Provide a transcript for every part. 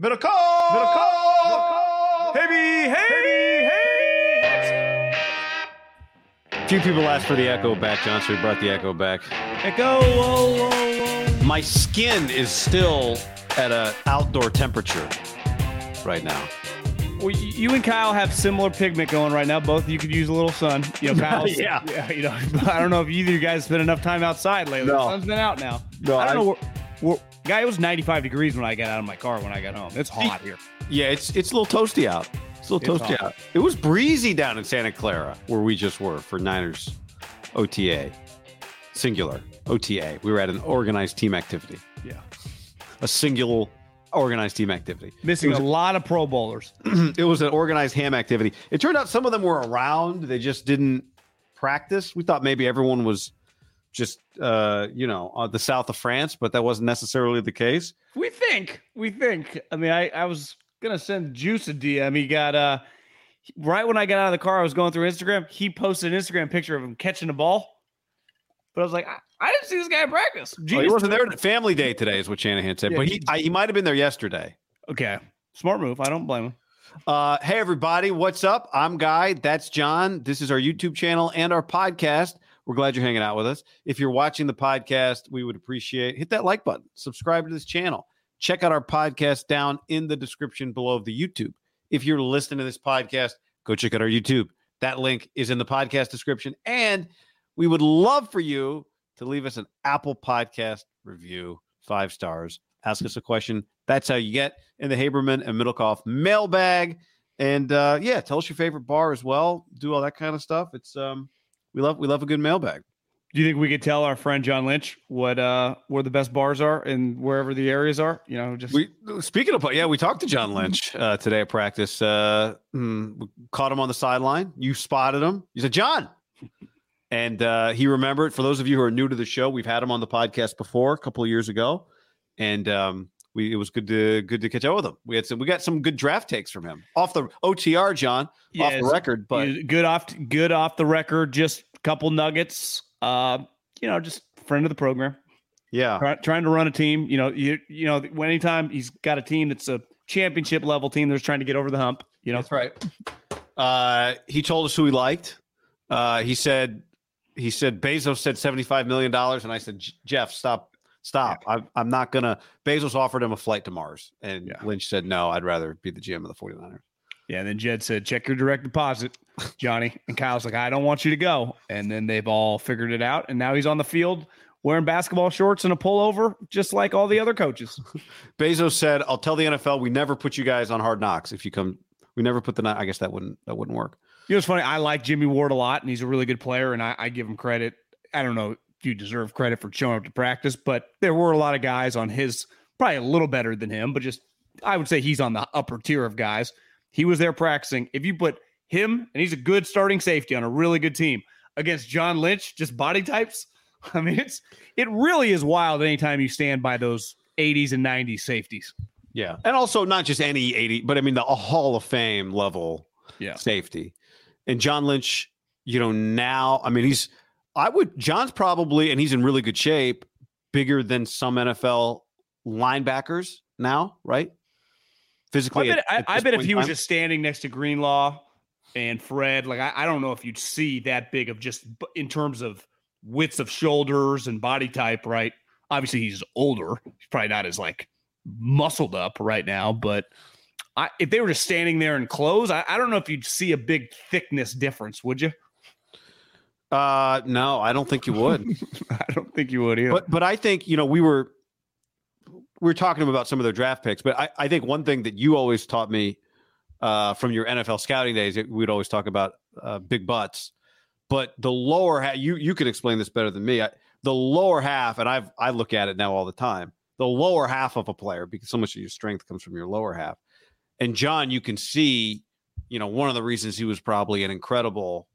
Middlekauff. Middle call. Hey, hey, hey. Few people asked for the echo back, John, so we brought the echo back. Echo. Whoa, whoa, whoa. My skin is still at a outdoor temperature right now. Well, you and Kyle have similar pigment going right now. Both of you could use a little sun. You know, Kyle. Yeah. yeah. You know, I don't know if either of you guys spent enough time outside lately. No. The sun's been out now. No, I don't I- know. Where, where, guy, it was 95 degrees when I got out of my car when I got home. It's hot here. Yeah, it's it's a little toasty out. It's a little It's toasty hot. out. It was breezy down in Santa Clara where we just were for Niners OTA. Singular OTA. We were at an organized team activity. Yeah. A singular organized team activity. Missing a lot of Pro Bowlers. it was an organized ham activity. It turned out some of them were around. They just didn't practice. We thought maybe everyone was just, uh, you know, uh, the south of France, but that wasn't necessarily the case. We think. We think. I mean, I, I was gonna send Juice a DM. He got uh right when I got out of the car, I was going through Instagram. He posted an Instagram picture of him catching the ball. But I was like, I, I didn't see this guy in practice. Oh, he wasn't there. at Family Day today is what Shanahan said, Yeah, but he he- I, he might have been there yesterday. Okay. Smart move. I don't blame him. Uh, hey everybody, what's up? I'm Guy. That's John. This is our YouTube channel and our podcast. We're glad you're hanging out with us. If you're watching the podcast, we would appreciate hit that like button, subscribe to this channel, check out our podcast down in the description below of the YouTube. If you're listening to this podcast, go check out our YouTube. That link is in the podcast description, and we would love for you to leave us an Apple Podcast review, five stars. Ask us a question. That's how you get in the Haberman and Middlekauff mailbag. And uh, yeah, tell us your favorite bar as well. Do all that kind of stuff. It's um, we love we love a good mailbag. Do you think we could tell our friend John Lynch what uh where the best bars are and wherever the areas are? You know, just We speaking of yeah, we talked to John Lynch uh, today at practice. Uh, hmm, we caught him on the sideline. You spotted him. You said John, and uh, he remembered. For those of you who are new to the show, we've had him on the podcast before a couple of years ago, and um, we it was good to good to catch up with him. We had some we got some good draft takes from him off the OTR, John, off the record. But good off good off the record, just a couple nuggets. Uh, you know, just friend of the program. yeah, Try, trying to run a team. You know, you you know, when anytime he's got a team that's a championship level team that's trying to get over the hump. You know, That's right. Uh, he told us who he liked. Uh, he said, he said Bezos said seventy five million dollars, and I said, Jeff, stop, stop. I'm, I'm not gonna. Bezos offered him a flight to Mars, and Yeah. Lynch said, no, I'd rather be the GM of the 49ers. Yeah, and then Jed said, check your direct deposit, Johnny. And Kyle's like, I don't want you to go. And then they've all figured it out. And now he's on the field wearing basketball shorts and a pullover, just like all the other coaches. Bezos said, "I'll tell the NFL we never put you guys on hard knocks if you come. We never put the. I guess that wouldn't that wouldn't work. You know, it's funny. I like Jimmy Ward a lot, and he's a really good player, and I, I give him credit. I don't know you deserve credit for showing up to practice, but there were a lot of guys on his probably a little better than him, but just I would say he's on the upper tier of guys. He was there practicing. If you put him and he's a good starting safety on a really good team against John Lynch, just body types. I mean, it's it really is wild anytime you stand by those 80s and 90s safeties. Yeah, and also not just any eighty, but I mean the Hall of Fame level Yeah. safety. And John Lynch, you know, now I mean he's I would John's probably and he's in really good shape, bigger than some NFL linebackers now, right? I Physically, bet, at- I, at I bet if he was just standing next to Greenlaw and Fred, like I, I don't know if you'd see that big of just in terms of widths of shoulders and body type, right? Obviously, he's older. He's probably not as like muscled up right now, but I, if they were just standing there in clothes, I, I don't know if you'd see a big thickness difference, would you? Uh no, I don't think you would. I don't think you would either. But but I think you know we were we were talking about some of their draft picks, but I, I think one thing that you always taught me uh, from your NFL scouting days, we'd always talk about uh, big butts. But the lower half, you you could explain this better than me. I, the lower half, and I've I look at it now all the time. the lower half of a player because so much of your strength comes from your lower half. And John, you can see, you know, one of the reasons he was probably an incredible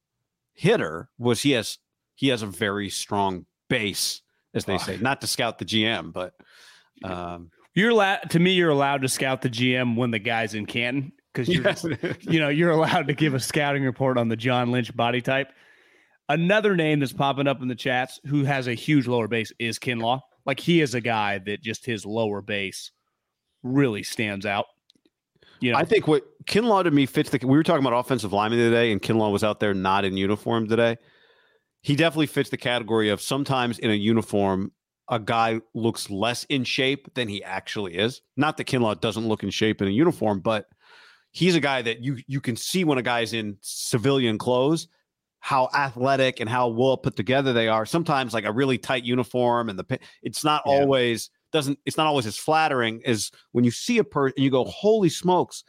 hitter was he has he has a very strong base, as they say. Not to scout the GM, but um, you're allowed to me. You're allowed to scout the GM when the guy's in Canton because you're just, you know you're allowed to give a scouting report on the John Lynch body type. Another name that's popping up in the chats who has a huge lower base is Kinlaw. Like he is a guy that just his lower base really stands out. You know, I think what Kinlaw to me fits the. We were talking about offensive lineman today, and Kinlaw was out there not in uniform today. He definitely fits the category of sometimes in a uniform, a guy looks less in shape than he actually is. Not that Kinlaw doesn't look in shape in a uniform, but he's a guy that you you can see when a guy's in civilian clothes how athletic and how well put together they are. Sometimes like a really tight uniform and the it's not yeah. always doesn't it's not always as flattering as when you see a person and you go, holy smokes,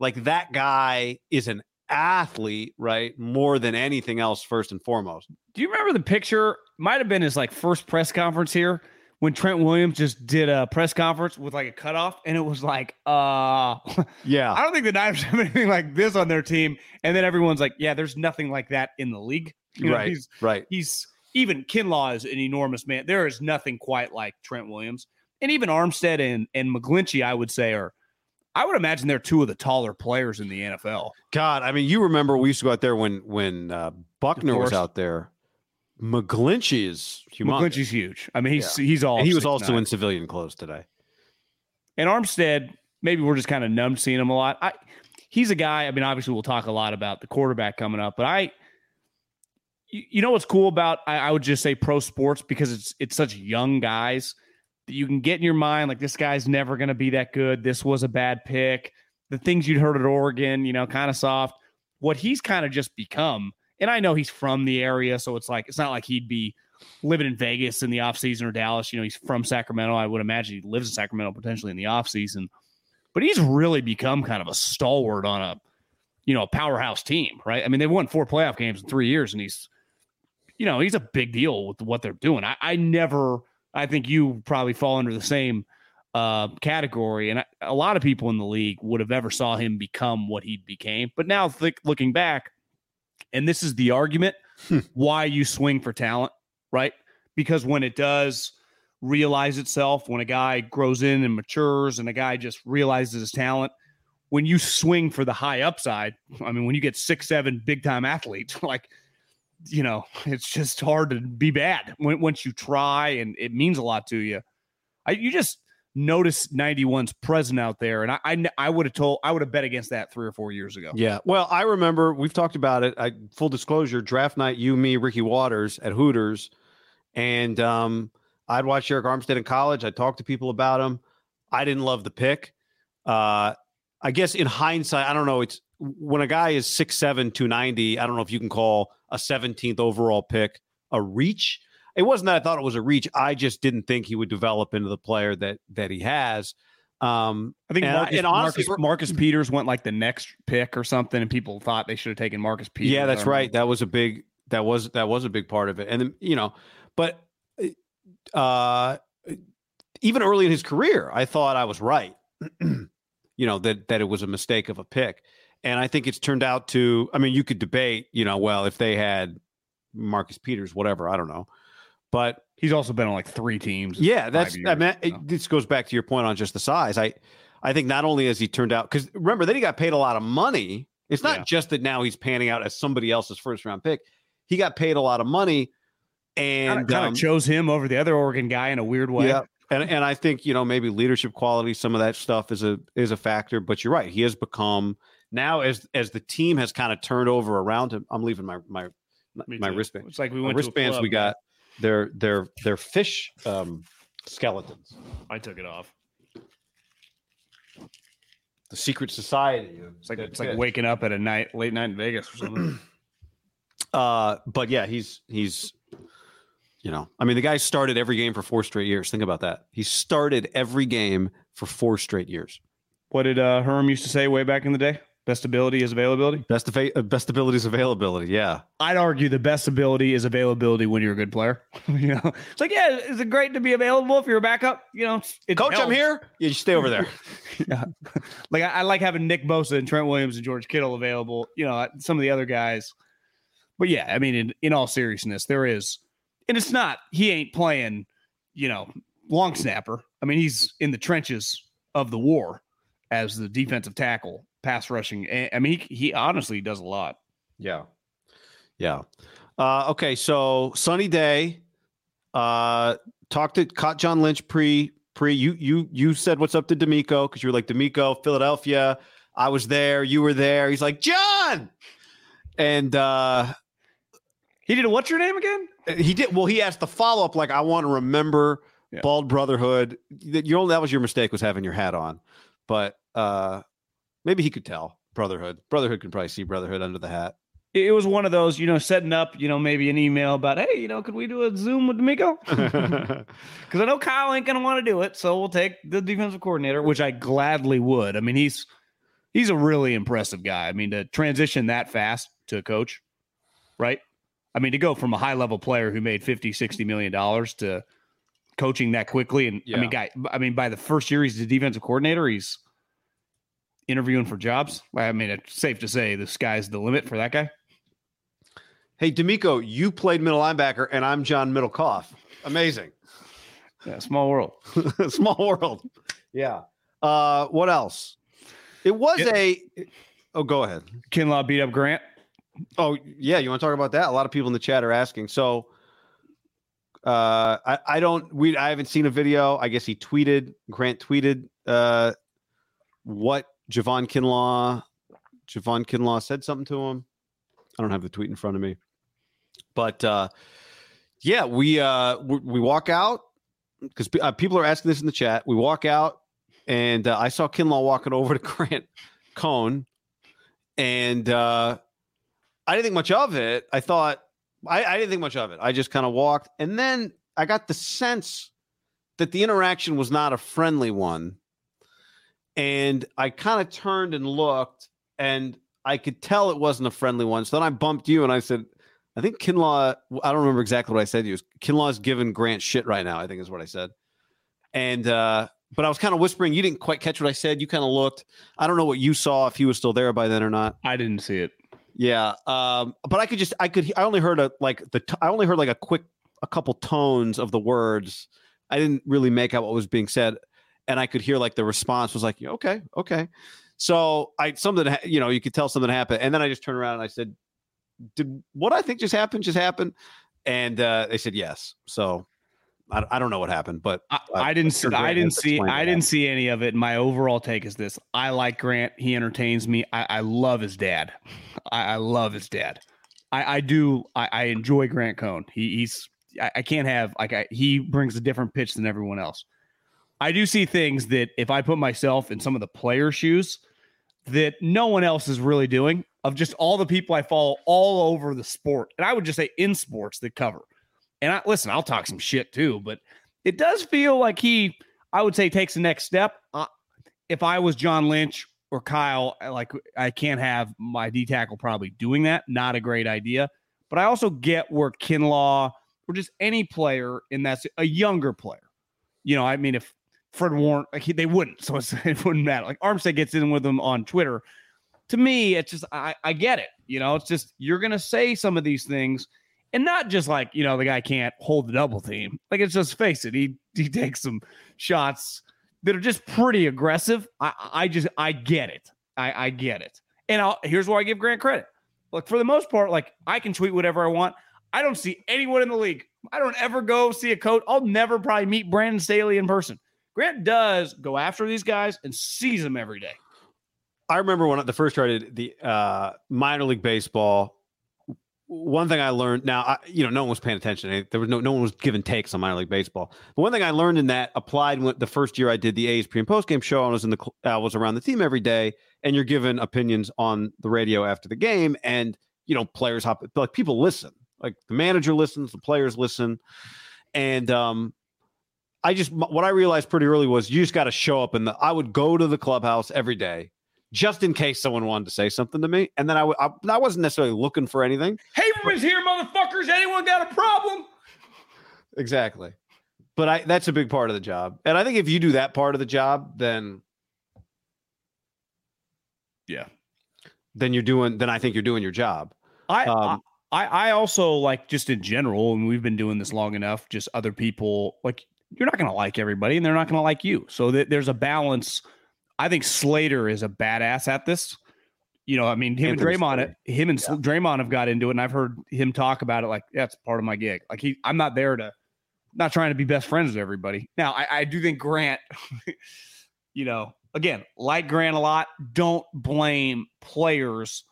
like that guy is an athlete, right? More than anything else, first and foremost. Do you remember the picture? Might have been his like first press conference here when Trent Williams just did a press conference with like a cutoff, and it was like, uh, yeah, I don't think the Niners have anything like this on their team. And then everyone's like, yeah, there's nothing like that in the league. You know, right, he's, right. He's even Kinlaw is an enormous man. There is nothing quite like Trent Williams, and even Armstead and and McGlinchey, I would say, are. I would imagine they're two of the taller players in the NFL. God, I mean, you remember we used to go out there when when uh, Buckner was out there McGlinchey is humongous. McGlinchey's huge. I mean, he's yeah. he's all. And he was also nine. in civilian clothes today. And Armstead, maybe we're just kind of numb seeing him a lot. I, he's a guy. I mean, obviously, we'll talk a lot about the quarterback coming up, but I, you, you know, what's cool about I, I would just say pro sports because it's it's such young guys you can get in your mind like this guy's never going to be that good. This was a bad pick. The things you'd heard at Oregon, you know, kind of soft. What he's kind of just become and I know he's from the area, so it's like it's not like he'd be living in Vegas in the offseason or Dallas. You know, he's from Sacramento. I would imagine he lives in Sacramento potentially in the offseason. But he's really become kind of a stalwart on a, you know, a powerhouse team, right? I mean, they've won four playoff games in three years, and he's, you know, he's a big deal with what they're doing. I, I never, I think you probably fall under the same uh, category, and I, a lot of people in the league would have ever saw him become what he became. But now, th- looking back, and this is the argument hmm. why you swing for talent, right? Because when it does realize itself, when a guy grows in and matures and a guy just realizes his talent, when you swing for the high upside, I mean, when you get six, seven big time athletes, like, you know, it's just hard to be bad when, once you try and it means a lot to you. I, you just, notice 91's present out there. And I, I, I would have told, I would have bet against that three or four years ago. Yeah. Well, I remember we've talked about it. I, full disclosure, draft night, you, me, Ricky Watters at Hooters. And um, I'd watch Arik Armstead in college. I talked to people about him. I didn't love the pick. Uh, I guess in hindsight, I don't know. It's when a guy is 6'7, 290, I don't know if you can call a 17th overall pick a reach it wasn't that I thought it was a reach. I just didn't think he would develop into the player that that he has. Um, I think and, Marcus, and honestly, Marcus, Marcus, Peters went like the next pick or something, and people thought they should have taken Marcus Peters. Yeah, that's right. That was a big that was that was a big part of it. And then, you know, but uh, even early in his career, I thought I was right. you know that that it was a mistake of a pick, and I think it's turned out to. I mean, you could debate. You know, well, if they had Marcus Peters, whatever, I don't know. But he's also been on like three teams. Yeah, that's years, I mean, it, this goes back to your point on just the size. I I think not only has he turned out because remember then he got paid a lot of money. It's not yeah. just that now he's panning out as somebody else's first round pick. He got paid a lot of money, and kind of um, chose him over the other Oregon guy in a weird way. Yeah, and and I think you know maybe leadership quality, some of that stuff is a is a factor. But you're right, he has become now as as the team has kind of turned over around him. I'm leaving my my my wristband. It's like we went wristbands. We got they're they're they're fish um, skeletons. I took it off. The secret society. It's like it's like waking up at a night late night in Vegas or something. uh, but yeah, he's he's you know, I mean, the guy started every game for four straight years. Think about that. He started every game for four straight years. What did uh, Herm used to say way back in the day? Best ability is availability. Best of uh, best ability is availability. Yeah, I'd argue the best ability is availability when you're a good player. you know, it's like yeah, is it great to be available if you're a backup? You know, coach, helps. I'm here. Yeah, you stay over there. yeah, like I, I, like having Nick Bosa and Trent Williams and George Kittle available. You know, some of the other guys. But yeah, I mean, in, in all seriousness, there is, and it's not he ain't playing. You know, long snapper. I mean, he's in the trenches of the war as the defensive tackle pass rushing. I mean, he, he honestly does a lot. Yeah. Yeah. Uh, okay. So sunny day. Uh, talked to caught John Lynch pre pre. You you you said what's up to DeMeco. because you were like DeMeco, Philadelphia. I was there. You were there. He's like John, and uh, he did a what's your name again? He did. Well, he asked the follow up like I want to remember yeah. Bald Brotherhood. That you that was your mistake was having your hat on, but uh, Maybe he could tell Brotherhood. Brotherhood can probably see Brotherhood under the hat. It was one of those, you know, setting up, you know, maybe an email about, hey, you know, could we do a Zoom with DeMeco? Because I know Kyle ain't gonna want to do it, so we'll take the defensive coordinator, which I gladly would. I mean, he's he's a really impressive guy. I mean, to transition that fast to a coach, right? I mean, to go from a high level player who made 50, 60 million dollars to coaching that quickly. And yeah. I mean, guy, I mean, by the first year he's the defensive coordinator, he's interviewing for jobs. I mean, it's safe to say the sky's the limit for that guy. Hey, DeMeco, you played middle linebacker, and I'm John Middlekauff. Amazing. Yeah, small world. small world. Yeah. Uh, what else? It was it, a. Oh, go ahead. Kinlaw beat up Grant. Oh yeah, you want to talk about that? A lot of people in the chat are asking. So, uh, I, I don't. We I haven't seen a video. I guess he tweeted. Grant tweeted. Uh, what Javon Kinlaw, Javon Kinlaw said something to him. I don't have the tweet in front of me, but uh, yeah, we uh, we, we walk out because uh, people are asking this in the chat. We walk out, and uh, I saw Kinlaw walking over to Grant Cohn, and uh, I didn't think much of it. I thought I, I didn't think much of it. I just kind of walked, and then I got the sense that the interaction was not a friendly one and I kind of turned and looked, and I could tell it wasn't a friendly one. So then I bumped you, and I said, "I think Kinlaw. I don't remember exactly what I said to you. Kinlaw's giving Grant shit right now. I think is what I said." And uh, but I was kind of whispering. You didn't quite catch what I said. You kind of looked. I don't know what you saw if he was still there by then or not. I didn't see it. Yeah, um, but I could just I could I only heard a like the I only heard like a quick a couple tones of the words. I didn't really make out what was being said and I could hear like the response was like, okay, okay. So I something you know you could tell something happened, and then I just turned around and I said, "Did what I think just happened just happen?" And uh, they said yes. So I, I don't know what happened, but I, I didn't see I didn't see I didn't see any of it. My overall take is this: I like Grant. He entertains me. I, I love his dad. I, I love his dad. I, I do. I, I enjoy Grant Cohn. He, he's I, I can't have like I, he brings a different pitch than everyone else. I do see things that if I put myself in some of the player shoes that no one else is really doing of just all the people I follow all over the sport. And I would just say in sports that cover. And I listen, I'll talk some shit too, but it does feel like he, I would say, takes the next step. Uh, if I was John Lynch or Kyle, like I can't have my D tackle probably doing that. Not a great idea. But I also get where Kinlaw or just any player in that a younger player. You know, I mean, if Fred Warner, like he, they wouldn't, so it wouldn't matter. Like Armstead gets in with them on Twitter. To me, it's just I, I get it. You know, it's just you're gonna say some of these things, and not just like you know the guy can't hold the double team. Like it's just face it, he he takes some shots that are just pretty aggressive. I I just I get it. I I get it. And I'll, here's where I give Grant credit. Look, for the most part, like I can tweet whatever I want. I don't see anyone in the league. I don't ever go see a coach. I'll never probably meet Brandon Staley in person. Grant does go after these guys and sees them every day. I remember when the first started the uh, minor league baseball. One thing I learned now, I, you know, no one was paying attention. There was no no one was giving takes on minor league baseball. But one thing I learned in that applied when the first year I did the A's pre and post game show. I was in the I was around the team every day, and you're given opinions on the radio after the game, and you know, players hop like people listen, like the manager listens, the players listen, and um, I just what I realized pretty early was you just got to show up and I would go to the clubhouse every day just in case someone wanted to say something to me. And then I, w- I, I wasn't necessarily looking for anything. Haberman's here, motherfuckers. Anyone got a problem? Exactly. But I that's a big part of the job. And I think if you do that part of the job, then Yeah. then you're doing then I think you're doing your job. I, Um, I I also like just in general, and we've been doing this long enough. Just other people like you're not going to like everybody, and they're not going to like you. So th- there's a balance. I think Slater is a badass at this. You know, I mean, him Anthony and Draymond, Slater. him and Yeah. Draymond have got into it, and I've heard him talk about it. Like that's part of my gig. Like he, I'm not there to, not trying to be best friends with everybody. Now, I, I do think Grant, you know, again, like Grant a lot. Don't blame players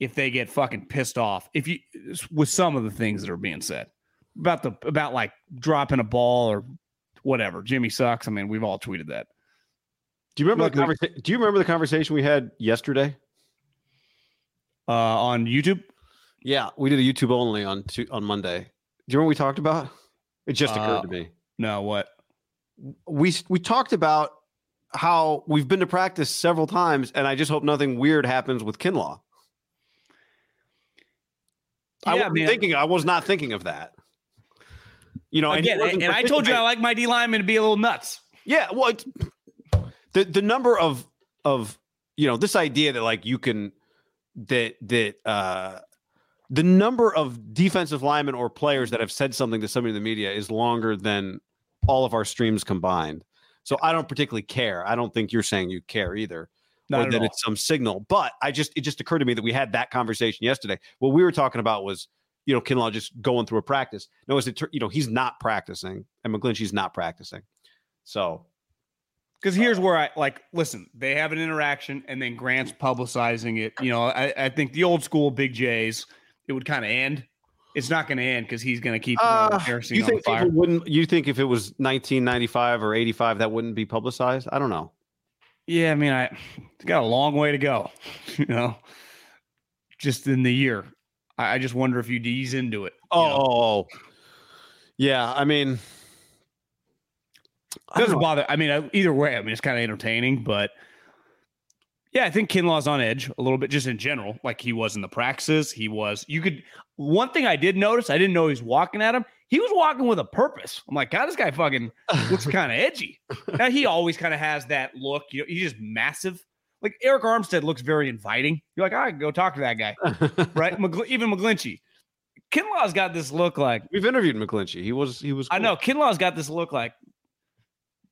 if they get fucking pissed off. If you with some of the things that are being said about the about like dropping a ball or whatever. Jimmy sucks. I mean, we've all tweeted that. Do you remember the Look, conversa- do you remember the conversation we had yesterday? Uh, on YouTube, Yeah, we did a YouTube only on on Monday. Do you remember what we talked about? It just occurred Uh, to me. no, what? We we talked about how we've been to practice several times, and I just hope nothing weird happens with Kinlaw. I wasn't man. thinking. I was not thinking of that. You know, and Again, and, and I told you I like my D lineman to be a little nuts. Yeah, well, the the number of of you know this idea that like you can that that uh the number of defensive linemen or players that have said something to somebody in the media is longer than all of our streams combined. So I don't particularly care. I don't think you're saying you care either, Not or at that all. it's some signal. But I just it just occurred to me that we had that conversation yesterday. What we were talking about was you know Kinlaw just going through a practice. No, is it you know he's not practicing, and McGlinchey's not practicing. So Because here's where I like listen, they have an interaction and then Grant's publicizing it. You know, I, I think the old school Big J's, it would kind of end. It's not going to end because he's going to keep Uh, kerosene you think fire. people wouldn't? You think if it was 1995 or 85, that wouldn't be publicized? I don't know. Yeah, I mean, I it's got a long way to go, you know, just in the year. I, I just wonder if you'd ease into it. you Oh, know? yeah. I mean, I don't doesn't know. bother. I mean, I- either way, I mean, it's kind of entertaining, but yeah, I think Kinlaw's on edge a little bit just in general. Like he was in the practices. He was, you could, one thing I did notice, I didn't know he was walking at him. He was walking with a purpose. I'm like, God, this guy fucking looks kind of edgy. Now, he always kind of has that look. You know, he's just massive. Like Arik Armstead looks very inviting. You're like, I right, go talk to that guy, right? McGl- even McGlinchey. Kinlaw's got this look like, We've interviewed McGlinchey. He was he was. I know Kinlaw's got this look like,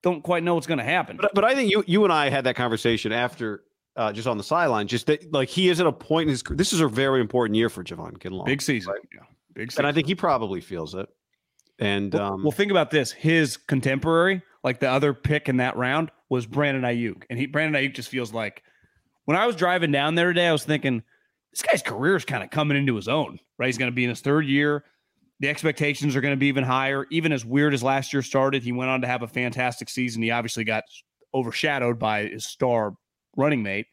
don't quite know what's going to happen. but but I think you you and I had that conversation after. Uh, just on the sideline, just that, like he is at a point in his. career- This is a very important year for Javon Kinlaw, Big season. right? Yeah. Big season. and I think he probably feels it. And well, um, well, think about this. His contemporary, like the other pick in that round, was Brandon Aiyuk. And he Brandon Aiyuk just feels like when I was driving down there today, I was thinking, this guy's career is kind of coming into his own, right? He's going to be in his third year. The expectations are going to be even higher. Even as weird as last year started, he went on to have a fantastic season. He obviously got overshadowed by his star running mate.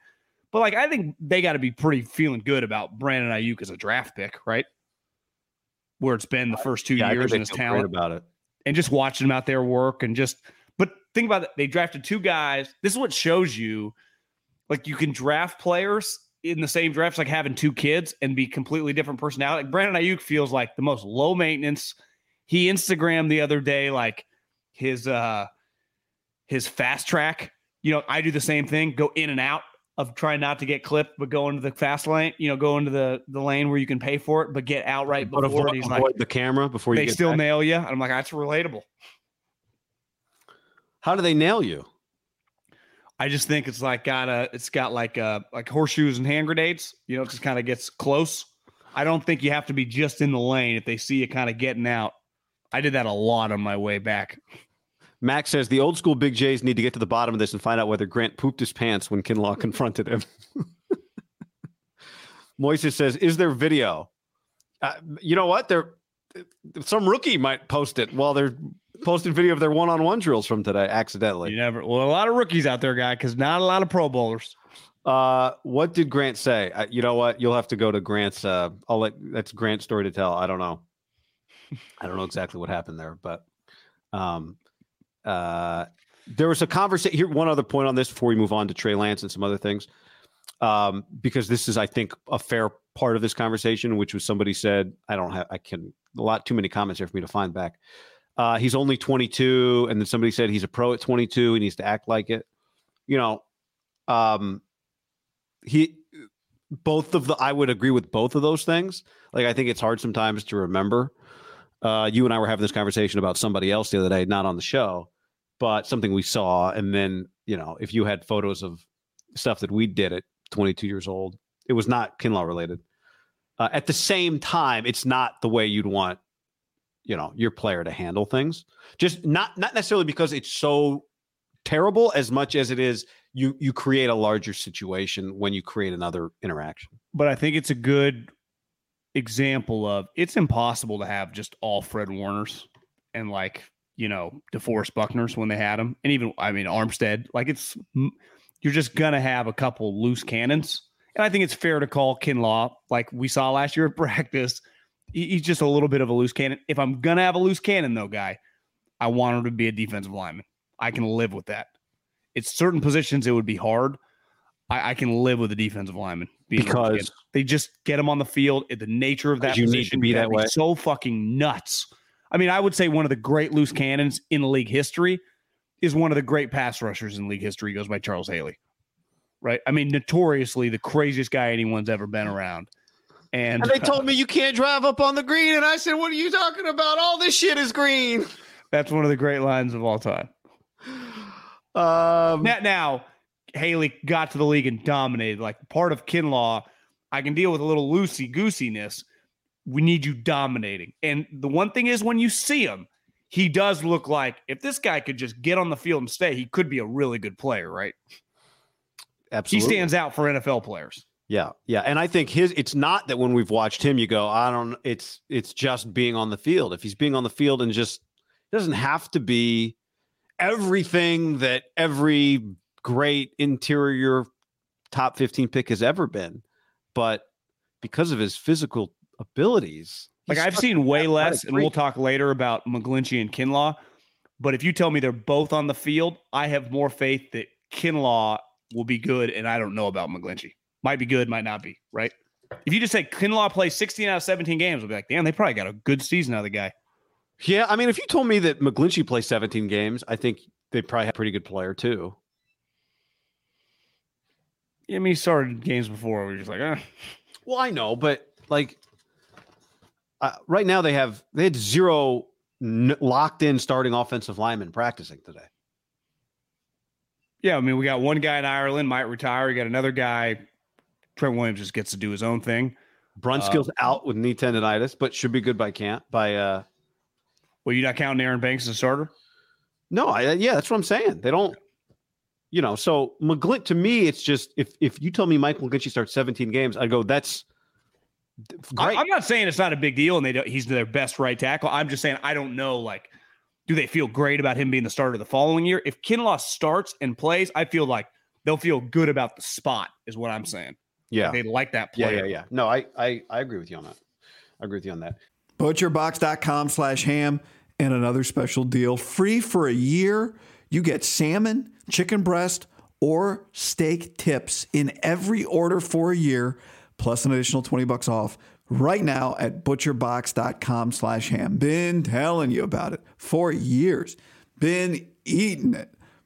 But like I think they got to be pretty feeling good about Brandon Aiyuk as a draft pick, right? Where it's been the first two yeah, years and his talent about it. and just watching them out there work and just but think about it they drafted two guys. This is what shows you like you can draft players in the same drafts like having two kids and be completely different personality. Like brandon aiyuk feels like the most low maintenance. He instagrammed the other day like his uh his fast track. You know i do the same thing go in and out of trying not to get clipped but go into the fast lane you know go into the the lane where you can pay for it but get out right But before avoid, he's like the camera before you they still back. nail you and i'm like that's relatable How do they nail you? I just think it's like got a it's got like uh like horseshoes and hand grenades. You know, it just kind of gets close. I don't think you have to be just in the lane if they see you kind of getting out. I did that a lot on my way back. Max says the old school Big J's need to get to the bottom of this and find out whether Grant pooped his pants when Kinlaw confronted him. Moises says, "Is there video?" Uh, you know what? There, some rookie might post it while they're posting video of their one-on-one drills from today accidentally. You never well, a lot of rookies out there, guy, because not a lot of Pro Bowlers. Uh, what did Grant say? Uh, you know what? You'll have to go to Grant's. Uh, I'll let that's Grant's story to tell. I don't know. I don't know exactly what happened there, but um, uh, there was a conversation here. One other point on this before we move on to Trey Lance and some other things. um, because this is, I think, a fair part of this conversation, which was somebody said, I don't have, I can, a lot too many comments here for me to find back. Uh, he's only 22. And then somebody said he's a pro at 22. He needs to act like it. You know, um, he, both of the, I would agree with both of those things. Like, I think it's hard sometimes to remember. Uh, you and I were having this conversation about somebody else the other day, not on the show, but something we saw. And then, you know, if you had photos of stuff that we did at 22 years old, it was not Kinlaw related. Uh, at the same time, it's not the way you'd want, you know, your player to handle things. Just not not necessarily because it's so terrible as much as it is you you create a larger situation when you create another interaction. But I think it's a good example of it's impossible to have just all Fred Warners and like you know DeForest Buckners when they had them, and even I mean Armstead. Like it's you're just gonna have a couple loose cannons and I think it's fair to call Kinlaw, like we saw last year at practice, he's just a little bit of a loose cannon. If I'm going to have a loose cannon, though, guy, I want him to be a defensive lineman. I can live with that. It's certain positions it would be hard. I, I can live with a defensive lineman because they just get him on the field. The nature of that you position need to be that way. So fucking nuts. I mean, I would say one of the great loose cannons in league history is one of the great pass rushers in league history. Goes by Charles Haley right? I mean, notoriously the craziest guy anyone's ever been mm. around. And, and they told me you can't drive up on the green, and I said, "What are you talking about? All this shit is green." That's one of the great lines of all time. Um, now, now, Haley got to the league and dominated. Like part of Kinlaw, I can deal with a little loosey goosiness. We need you dominating. And the one thing is, when you see him, he does look like if this guy could just get on the field and stay, he could be a really good player, right? Absolutely. He stands out for NFL players. Yeah, yeah, and I think his it's not that when we've watched him, you go, I don't. It's it's just being on the field. If he's being on the field and just doesn't have to be everything that every great interior top 15 pick has ever been, but because of his physical abilities, like I've seen way less, and we'll talk later about McGlinchey and Kinlaw. But if you tell me they're both on the field, I have more faith that Kinlaw will be good, and I don't know about McGlinchey. Might be good, might not be, right? If you just say Kinlaw plays 16 out of 17 games, we'll be like, damn, they probably got a good season out of the guy. Yeah, I mean, if you told me that McGlinchey plays 17 games, I think they probably have a pretty good player too. Yeah, I mean, he started games before. We are just like, eh. Well, I know, but like uh, right now they have they had zero n- locked in starting offensive linemen practicing today. Yeah, I mean, we got one guy in Ireland might retire. We got another guy. Trent Williams just gets to do his own thing. Brunskill's uh, out with knee tendonitis, but should be good by camp. By uh, well, you not counting Aaron Banks as a starter? No, I, yeah, that's what I'm saying. They don't, you know. So McGlint to me, it's just if if you tell me Mike McGlinchey starts 17 games, I go that's. Great. I'm not saying it's not a big deal, and they don't, he's their best right tackle. I'm just saying I don't know like do they feel great about him being the starter the following year? If Kinlaw starts and plays, I feel like they'll feel good about the spot, is what I'm saying. Yeah. They like that player. Yeah, yeah, yeah. No, I, I, I agree with you on that. I agree with you on that. Butcherbox.com slash ham and another special deal. Free for a year. You get salmon, chicken breast, or steak tips in every order for a year, plus an additional 20 bucks off right now at butcherbox.com slash ham. Been telling you about it for years. Been eating it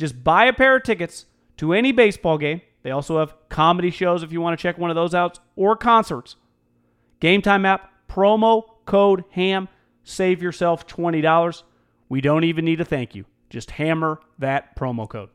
Just buy a pair of tickets to any baseball game. They also have comedy shows if you want to check one of those out or concerts. Game Time app, promo code HAM, save yourself $20. We don't even need a thank you. Just hammer that promo code.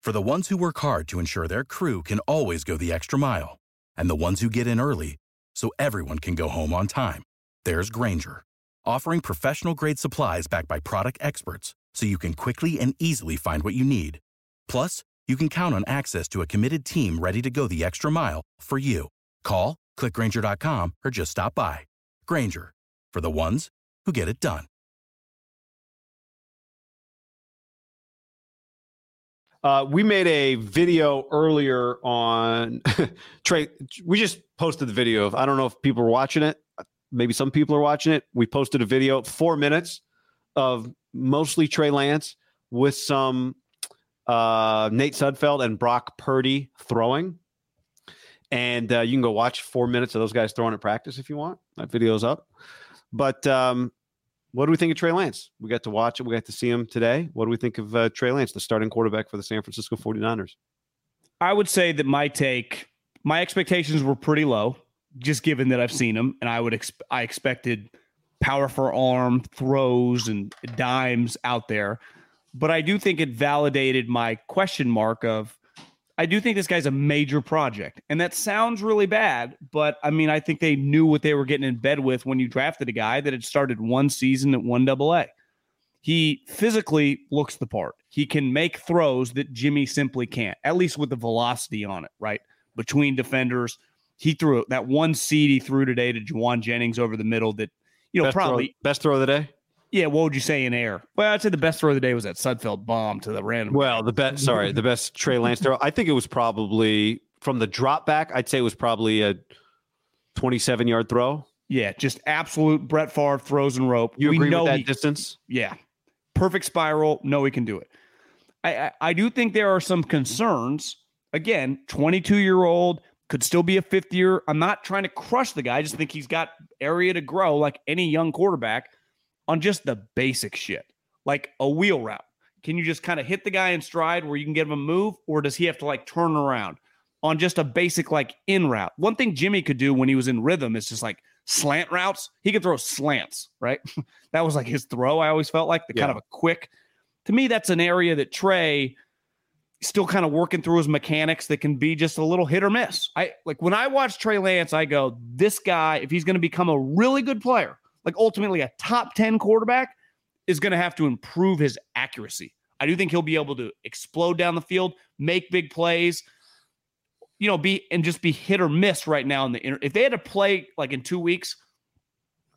For the ones who work hard to ensure their crew can always go the extra mile, and the ones who get in early so everyone can go home on time, there's Grainger, offering professional grade supplies backed by product experts so you can quickly and easily find what you need. Plus, you can count on access to a committed team ready to go the extra mile for you. Call, clickgrainger.com, or just stop by. Grainger, for the ones who get it done. Uh, we made a video earlier on Trey. We just posted the video. Of, I don't know if people are watching it. Maybe some people are watching it. We posted a video, four minutes of mostly Trey Lance with some uh, Nate Sudfeld and Brock Purdy throwing. And uh, you can go watch four minutes of those guys throwing at practice if you want. That video's up. But um, what do we think of Trey Lance? We got to watch it. We got to see him today. What do we think of uh, Trey Lance, the starting quarterback for the San Francisco 49ers? I would say that my take, my expectations were pretty low, just given that I've seen him, and I would ex- I expected power for arm throws and dimes out there, but I do think it validated my question mark of I do think this guy's a major project. And that sounds really bad, but I mean, I think they knew what they were getting in bed with when you drafted a guy that had started one season at one double A. He physically looks the part. He can make throws that Jimmy simply can't, at least with the velocity on it, right? Between defenders. He threw that one seed he threw today to Jauan Jennings over the middle that, you know, best probably throw, best throw of the day. Yeah, what would you say in air? Well, I'd say the best throw of the day was that Sudfeld bomb to the random. Well, the best, sorry, the best Trey Lance throw. I think it was probably from the drop back. I'd say it was probably a 27 yard throw. Yeah, just absolute Brett Favre throws and rope. You agree know with that he, distance? Yeah, perfect spiral. No, he can do it. I, I I do think there are some concerns. Again, 22 year old could still be a fifth year. I'm not trying to crush the guy. I just think he's got area to grow, like any young quarterback on just the basic shit, like a wheel route. Can you just kind of hit the guy in stride where you can get him a move, or does he have to like turn around on just a basic like in route? One thing Jimmy could do when he was in rhythm is just like slant routes. He could throw slants, right? that was like his throw. I always felt like the yeah. kind of a quick. To me, that's an area that Trey still kind of working through his mechanics that can be just a little hit or miss. I like when I watch Trey Lance, I go, this guy, if he's going to become a really good player, like ultimately a top 10 quarterback, is going to have to improve his accuracy. I do think he'll be able to explode down the field, make big plays, you know, be and just be hit or miss right now in the inter- if they had to play like in two weeks,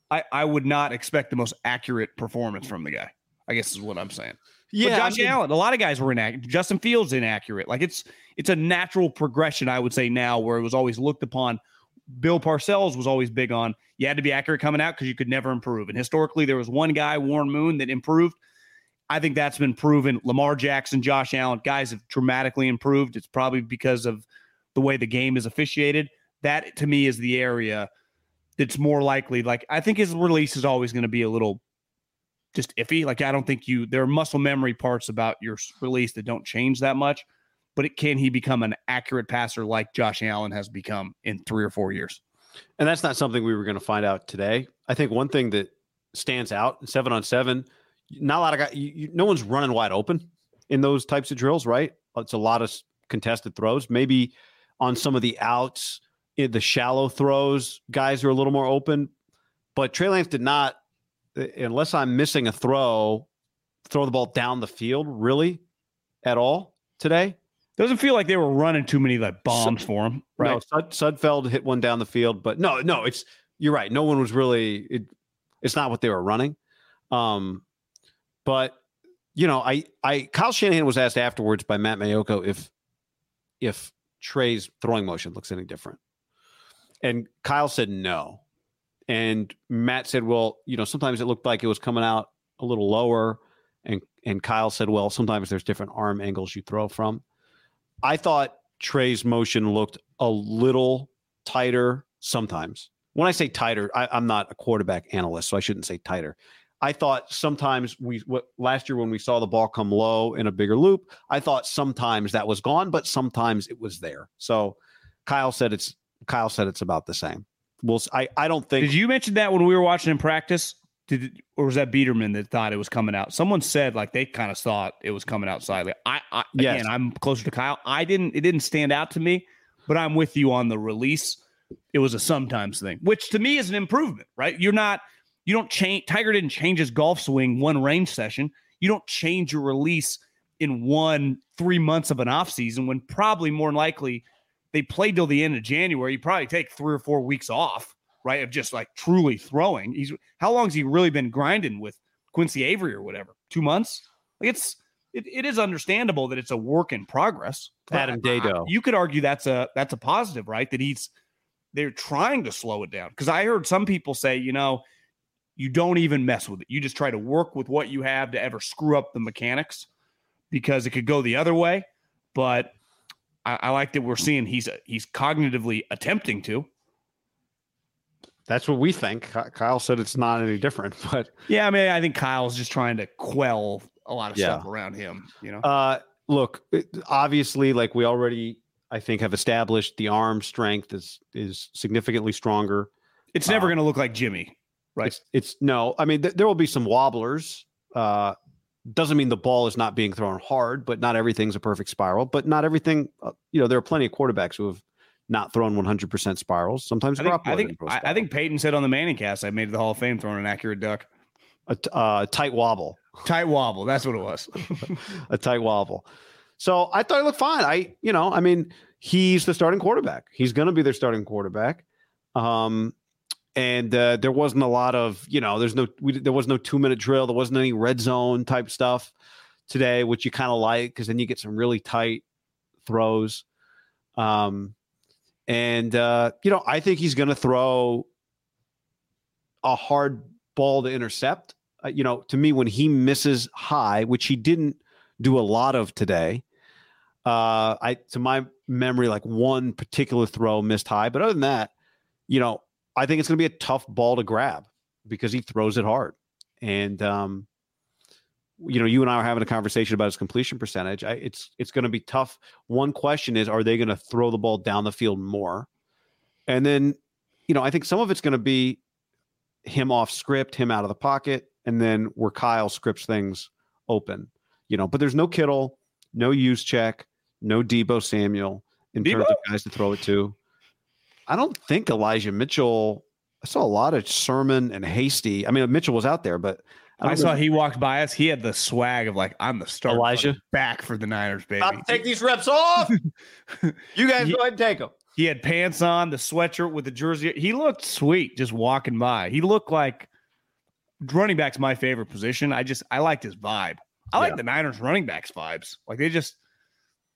I, I would not expect the most accurate performance from the guy. I guess is what I'm saying. Yeah, but Josh I mean, Allen. A lot of guys were inaccurate. Justin Fields inaccurate. Like it's it's a natural progression, I would say now, where it was always looked upon Bill Parcells was always big on you had to be accurate coming out because you could never improve. And historically, there was one guy, Warren Moon, that improved. I think that's been proven. Lamar Jackson, Josh Allen, guys have dramatically improved. It's probably because of the way the game is officiated. That to me is the area that's more likely. Like I think his release is always going to be a little just iffy. Like I don't think you there are muscle memory parts about your release that don't change that much but it, can he become an accurate passer like Josh Allen has become in three or four years? And that's not something we were going to find out today. I think one thing that stands out seven on seven, not a lot of guys, you, you, no one's running wide open in those types of drills, right? It's a lot of contested throws. Maybe on some of the outs, in the shallow throws, guys are a little more open. But Trey Lance did not, unless I'm missing a throw, throw the ball down the field really at all today. Doesn't feel like they were running too many like bombs for him, right? No, Sud, Sudfeld hit one down the field, but no, no, it's you're right. No one was really. It, it's not what they were running. Um, but you know, I, I, Kyle Shanahan was asked afterwards by Matt Maiocco if, if Trey's throwing motion looks any different, And Kyle said no. And Matt said, well, you know, sometimes it looked like it was coming out a little lower. And and Kyle said, well, sometimes there's different arm angles you throw from. I thought Trey's motion looked a little tighter sometimes. When I say tighter, I, I'm not a quarterback analyst, so I shouldn't say tighter. I thought sometimes we what, last year when we saw the ball come low in a bigger loop, I thought sometimes that was gone, but sometimes it was there. So Kyle said it's Kyle said it's about the same. Well, I I don't think. Did you mention that when we were watching in practice? Did or was that Biderman that thought it was coming out? Someone said like they kind of thought it was coming out slightly. I, I Yes. again, I'm closer to Kyle. I didn't. It didn't stand out to me, but I'm with you on the release. It was a sometimes thing, which to me is an improvement, right? You're not. You don't change. Tiger didn't change his golf swing one range session. You don't change your release in one three months of an off season when probably more than likely they play till the end of January. You probably take three or four weeks off, right? Of just like truly throwing. He's how long has he really been grinding with Quincy Avery or whatever? Two months? Like it's it, it is understandable that it's a work in progress. Adam Dado. You could argue that's a that's a positive, right? That he's they're trying to slow it down. Because I heard some people say, you know, you don't even mess with it. You just try to work with what you have to ever screw up the mechanics because it could go the other way. But I, I like that we're seeing he's he's cognitively attempting to. That's what we think. Kyle said it's not any different, but Yeah, I mean, I think Kyle's just trying to quell a lot of Yeah. stuff around him. You know, Uh, look, it- obviously, like we already, I think, have established, the arm strength is is significantly stronger. it's never uh, going to look like Jimmy, right? It's, it's no, I mean, th- there will be some wobblers. Uh, doesn't mean the ball is not being thrown hard, but not everything's a perfect spiral. But not everything, uh, you know, there are plenty of quarterbacks who have not thrown 100% spirals. Sometimes I think, I think, I, I think Peyton said on the Manning cast, I made the Hall of Fame throwing an accurate duck. a t- uh, tight wobble. Tight wobble. That's what it was. a tight wobble. So I thought he looked fine. I, you know, I mean, he's the starting quarterback. He's going to be their starting quarterback. Um, and uh, there wasn't a lot of, you know, there's no, we, there was no two minute drill. There wasn't any red zone type stuff today, which you kind of like because then you get some really tight throws. Um, and uh, you know, I think he's to throw a hard ball to intercept. Uh, you know, to me, when he misses high, which he didn't do a lot of today, uh, I to my memory, like one particular throw missed high, but other than that, you know, I think it's going to be a tough ball to grab because he throws it hard. And um, you know, you and I are having a conversation about his completion percentage. I, it's it's going to be tough. One question is, are they going to throw the ball down the field more? And then, you know, I think some of it's going to be him off script, him out of the pocket, and then where Kyle scripts things open. You know, but there's no Kittle, no Juszczyk, no Debo Samuel in terms of guys to throw it to. I don't think Elijah Mitchell. I saw a lot of Sermon and Hasty. I mean, Mitchell was out there, but I, don't saw know- he walked by us. He had the swag of like, I'm the star. Elijah? back for the Niners, baby. About to take these reps off. you guys Ye- go ahead and take them. He had pants on, the sweatshirt with the jersey. He looked sweet just walking by. He looked like running back's my favorite position. I just I liked his vibe. I like the Niners running backs vibes. Like they just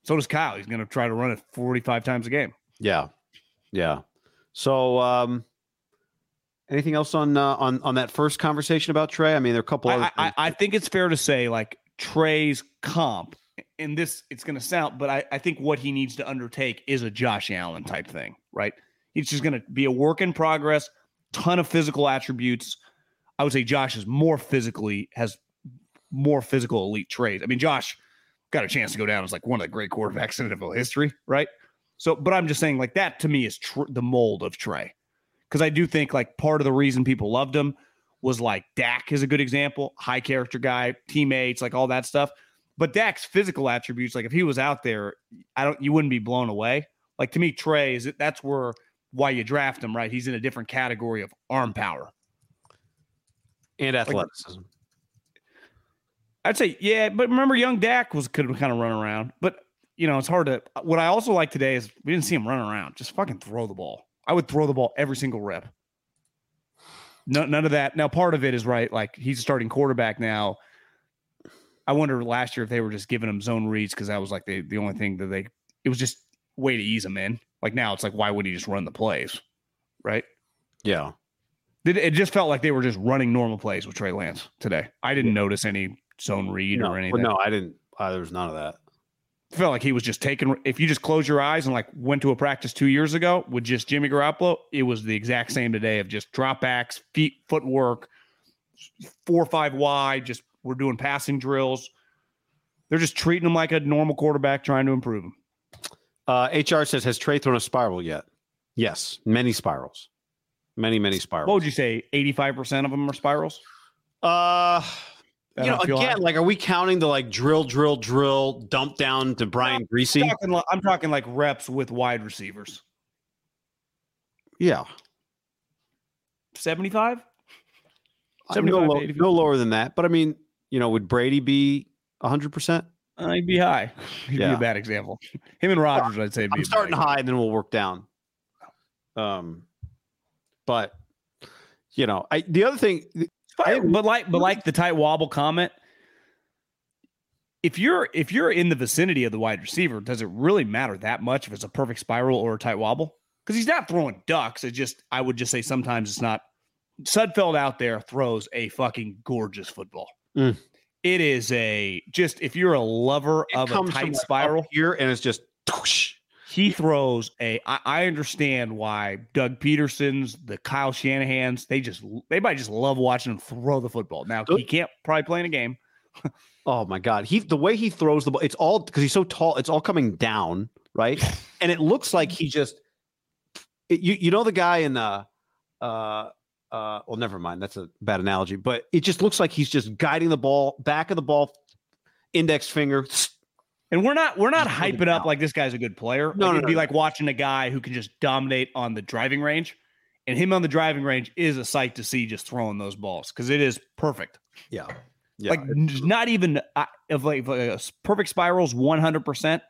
so does Kyle. He's gonna try to run it 45 times a game. Yeah, yeah. So, um, anything else on uh, on on that first conversation about Trey? I mean, there are a couple. other I, I. I think it's fair to say like Trey's comp, and this it's going to sound, but I, I think what he needs to undertake is a Josh Allen type thing, right? He's just going to be a work in progress, ton of physical attributes. I would say Josh is more physically has more physical elite traits. I mean, Josh got a chance to go down as like one of the great quarterbacks in NFL history, right? So, but I'm just saying like that to me is tr- the mold of Trey because I do think like part of the reason people loved him was like Dak is a good example, high character guy, teammates, like all that stuff. But Dak's physical attributes, like if he was out there, I don't, you wouldn't be blown away. Like to me, Trey is that's where why you draft him, right? He's in a different category of arm power. and athleticism. I'd say, yeah, but remember, young Dak was could kind of run around, but you know, it's hard to. What I also like today is we didn't see him run around. Just fucking throw the ball. I would throw the ball every single rep. No, none of that. Now, part of it is right. Like he's a starting quarterback now. I wonder last year if they were just giving him zone reads because that was like the the only thing that they. It was just way to ease him in. Like now, it's like why would he just run the plays? right? Yeah. It, it just felt like they were just running normal plays with Trey Lance today. I didn't notice any zone read No, or anything. no, I didn't. Uh, there was none of that. Felt like he was just taking. If you just close your eyes and like went to a practice two years ago with just Jimmy Garoppolo, it was the exact same today of just dropbacks, feet, footwork, four or five wide. Just we're doing passing drills. They're just treating him like a normal quarterback, trying to improve him. Uh, HR says, has Trey thrown a spiral yet? Yes, many spirals, many many spirals. What would you say? Eighty-five percent of them are spirals. Uh, you know, again, high? like, are we counting the like drill, drill, drill, dump down to Brian Griese? I'm talking, I'm talking like reps with wide receivers. Yeah, Seventy-five. Uh, no, low- no lower than that. But I mean, you know, would Brady be hundred percent? Uh, he'd be high. He'd be a bad example. Him and Rogers, I'd say. I'm starting high, and then we'll work down. Um, but you know, I the other thing, I, but like but like the tight wobble comment, if you're if you're in the vicinity of the wide receiver, does it really matter that much if it's a perfect spiral or a tight wobble? Because he's not throwing ducks. It just I would just say sometimes it's not. Sudfeld out there throws a fucking gorgeous football. Mm. It is a just if you're a lover it of a tight spiral, here, and it's just. whoosh. He throws a. I, I understand why Doug Pederson's, the Kyle Shanahan's, they just they might just love watching him throw the football. Now he can't probably play in a game. Oh my god, he the way he throws the ball, it's all because he's so tall. It's all coming down, right? and it looks like he just. it- you you know the guy in the, uh uh. Well, never mind. That's a bad analogy, but it just looks like he's just guiding the ball back of the ball, index finger. And we're not we're not Just put it hyping up like this guy's a good player. No, like, no, it'd be no. like watching a guy who can just dominate on the driving range. And him on the driving range is a sight to see just throwing those balls because it is perfect. Yeah, yeah. like not even uh, if like, a perfect spirals 100%,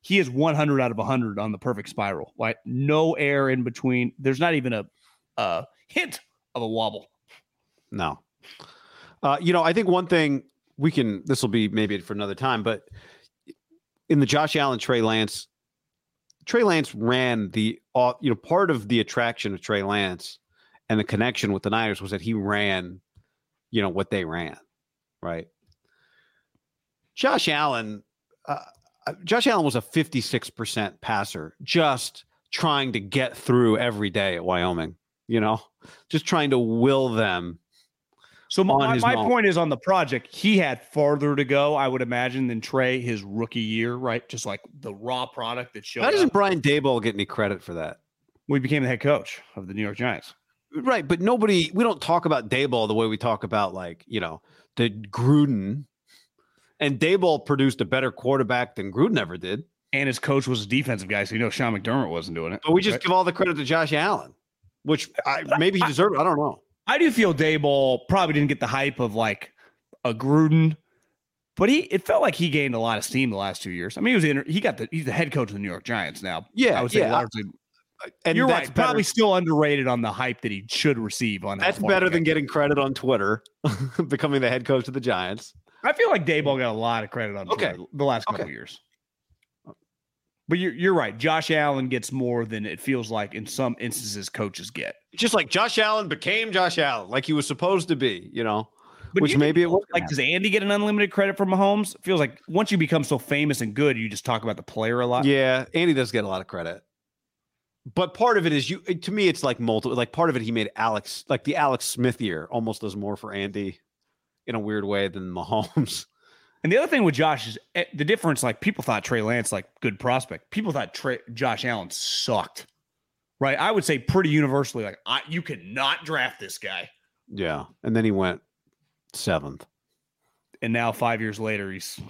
he is 100 out of 100 on the perfect spiral. Like no air in between. There's not even a, a hint of a wobble. No. Uh, you know, I think one thing we can, this will be maybe for another time, but in the Josh Allen, Trey Lance, Trey Lance ran the, uh, you know, part of the attraction of Trey Lance and the connection with the Niners was that he ran, you know, what they ran, right? Josh Allen, uh, uh, Josh Allen was a 56% passer, just trying to get through every day at Wyoming, you know, just trying to will them So my, my, point is on the project, he had farther to go, I would imagine, than Trey his rookie year, right? Just like the raw product that showed How doesn't up. Brian Daboll get any credit for that? We became the head coach of the New York Giants. Right, but nobody we don't talk about Daboll the way we talk about like, you know, the Gruden. And Daboll produced a better quarterback than Gruden ever did. And his coach was a defensive guy, so you know Sean McDermott wasn't doing it. But we just right? give all the credit to Josh Allen, which I, maybe he deserved. it. I don't know. I do feel Daboll probably didn't get the hype of like a Gruden, but he it felt like he gained a lot of steam the last two years. I mean, he was in, he got the he's the head coach of the New York Giants now. Yeah, I would say yeah. largely. Uh, and you're that's right. Probably still underrated on the hype that he should receive. On that's better than getting credit on Twitter, becoming the head coach of the Giants. I feel like Daboll got a lot of credit on Okay. Twitter the last couple Okay. years. But you're you're right. Josh Allen gets more than it feels like in some instances coaches get. Just like Josh Allen became Josh Allen, like he was supposed to be, you know. But Which maybe it was like does Andy get an unlimited credit for Mahomes? It feels like once you become so famous and good, you just talk about the player a lot. Yeah, Andy does get a lot of credit. But part of it is you to me it's like multiple like part of it he made Alex like the Alex Smith year almost does more for Andy in a weird way than Mahomes. And the other thing with Josh is eh, the difference. Like people thought Trey Lance like good prospect. People thought Trey, Josh Allen sucked. Right. I would say pretty universally like I, you cannot draft this guy. Yeah. And then he went seventh. And now five years later, he's.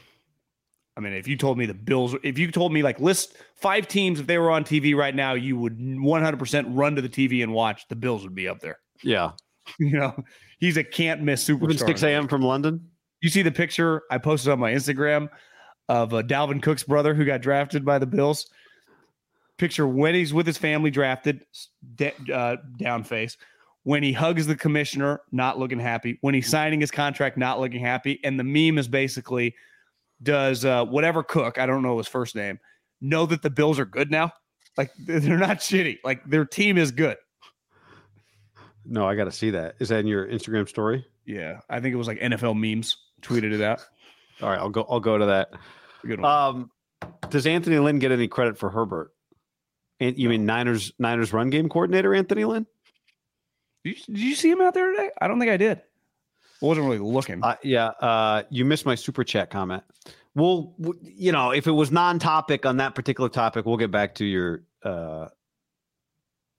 I mean, if you told me the Bills, if you told me like list five teams if they were on TV right now, you would 100% run to the TV and watch. The Bills would be up there. Yeah. You know, he's a can't miss Even superstar. 6 a.m. from London. You see the picture I posted on my Instagram of uh, Dalvin Cook's brother who got drafted by the Bills. Picture when he's with his family drafted, d- uh, down face. When he hugs the commissioner, not looking happy. When he's signing his contract, not looking happy. And the meme is basically, does uh, whatever Cook, I don't know his first name, know that the Bills are good now? Like they're not shitty. Like their team is good. No, I got to see that. Is that in your Instagram story? Yeah, I think it was like NFL memes tweeted it out. All right, I'll go. I'll go to that. Good one. Um, does Anthony Lynn get any credit for Herbert? And you mean Niners Niners run game coordinator Anthony Lynn? did, you, did you see him out there today? I don't think I did. I wasn't really looking. Uh, yeah, uh, you missed my super chat comment. Well, w- you know, if it was non-topic on that particular topic, we'll get back to your. Uh,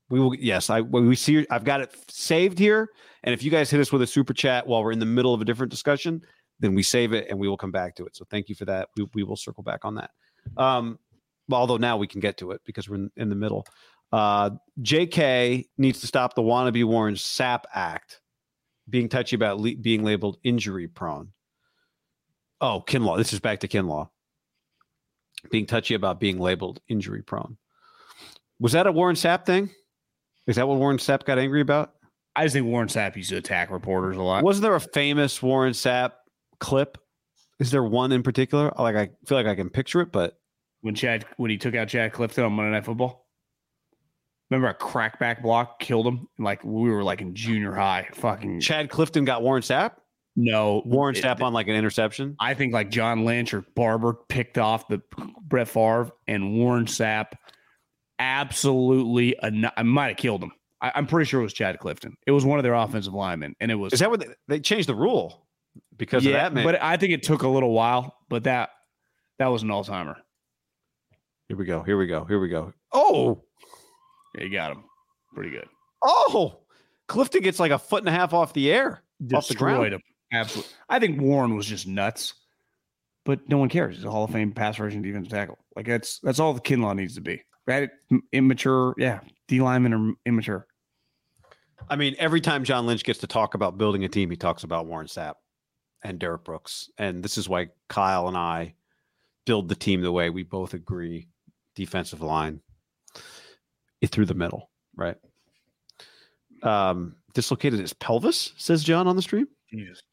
we will. Yes, I we see. I've got it saved here, and if you guys hit us with a super chat while we're in the middle of a different discussion, then we save it and we will come back to it. So thank you for that. We, we will circle back on that. Um, although now we can get to it because we're in, in the middle. Uh, JK needs to stop the wannabe Warren Sapp act, being touchy about le- being labeled injury prone. Oh, Kinlaw. This is back to Kinlaw. Being touchy about being labeled injury prone. Was that a Warren Sapp thing? Is that what Warren Sapp got angry about? I just think Warren Sapp used to attack reporters a lot. Wasn't there a famous Warren Sapp clip? Is there one in particular? Like I feel like I can picture it, but when Chad when he took out Chad Clifton on Monday Night Football. Remember a crackback block killed him? Like we were like in junior high. Fucking Chad Clifton got Warren Sapp. no Warren it- Sapp on like an interception. I think like John Lynch or Barber picked off the Brett Favre and Warren Sapp absolutely. An- I might have killed him. I, I'm pretty sure it was Chad Clifton. It was one of their offensive linemen, and it was Is that what they, they changed the rule because of that? Man, But I think it took a little while. But that that was an all timer. here we go. Here we go. Here we go. Oh, Yeah, you got him. Pretty good. oh, Clifton gets like a foot and a half off the air. The. Destroyed him. Absolutely. I think Warren was just nuts. But no one cares. He's a Hall of Fame pass rushing defensive tackle. Like that's that's all the Kinlaw needs to be. Right? Immature. Yeah. D linemen are immature. I mean, every time John Lynch gets to talk about building a team, he talks about Warren Sapp and Derrick Brooks. And this is why Kyle and I build the team the way we both agree defensive line it through the middle, right? Um, dislocated his pelvis, says John on the stream. Jesus.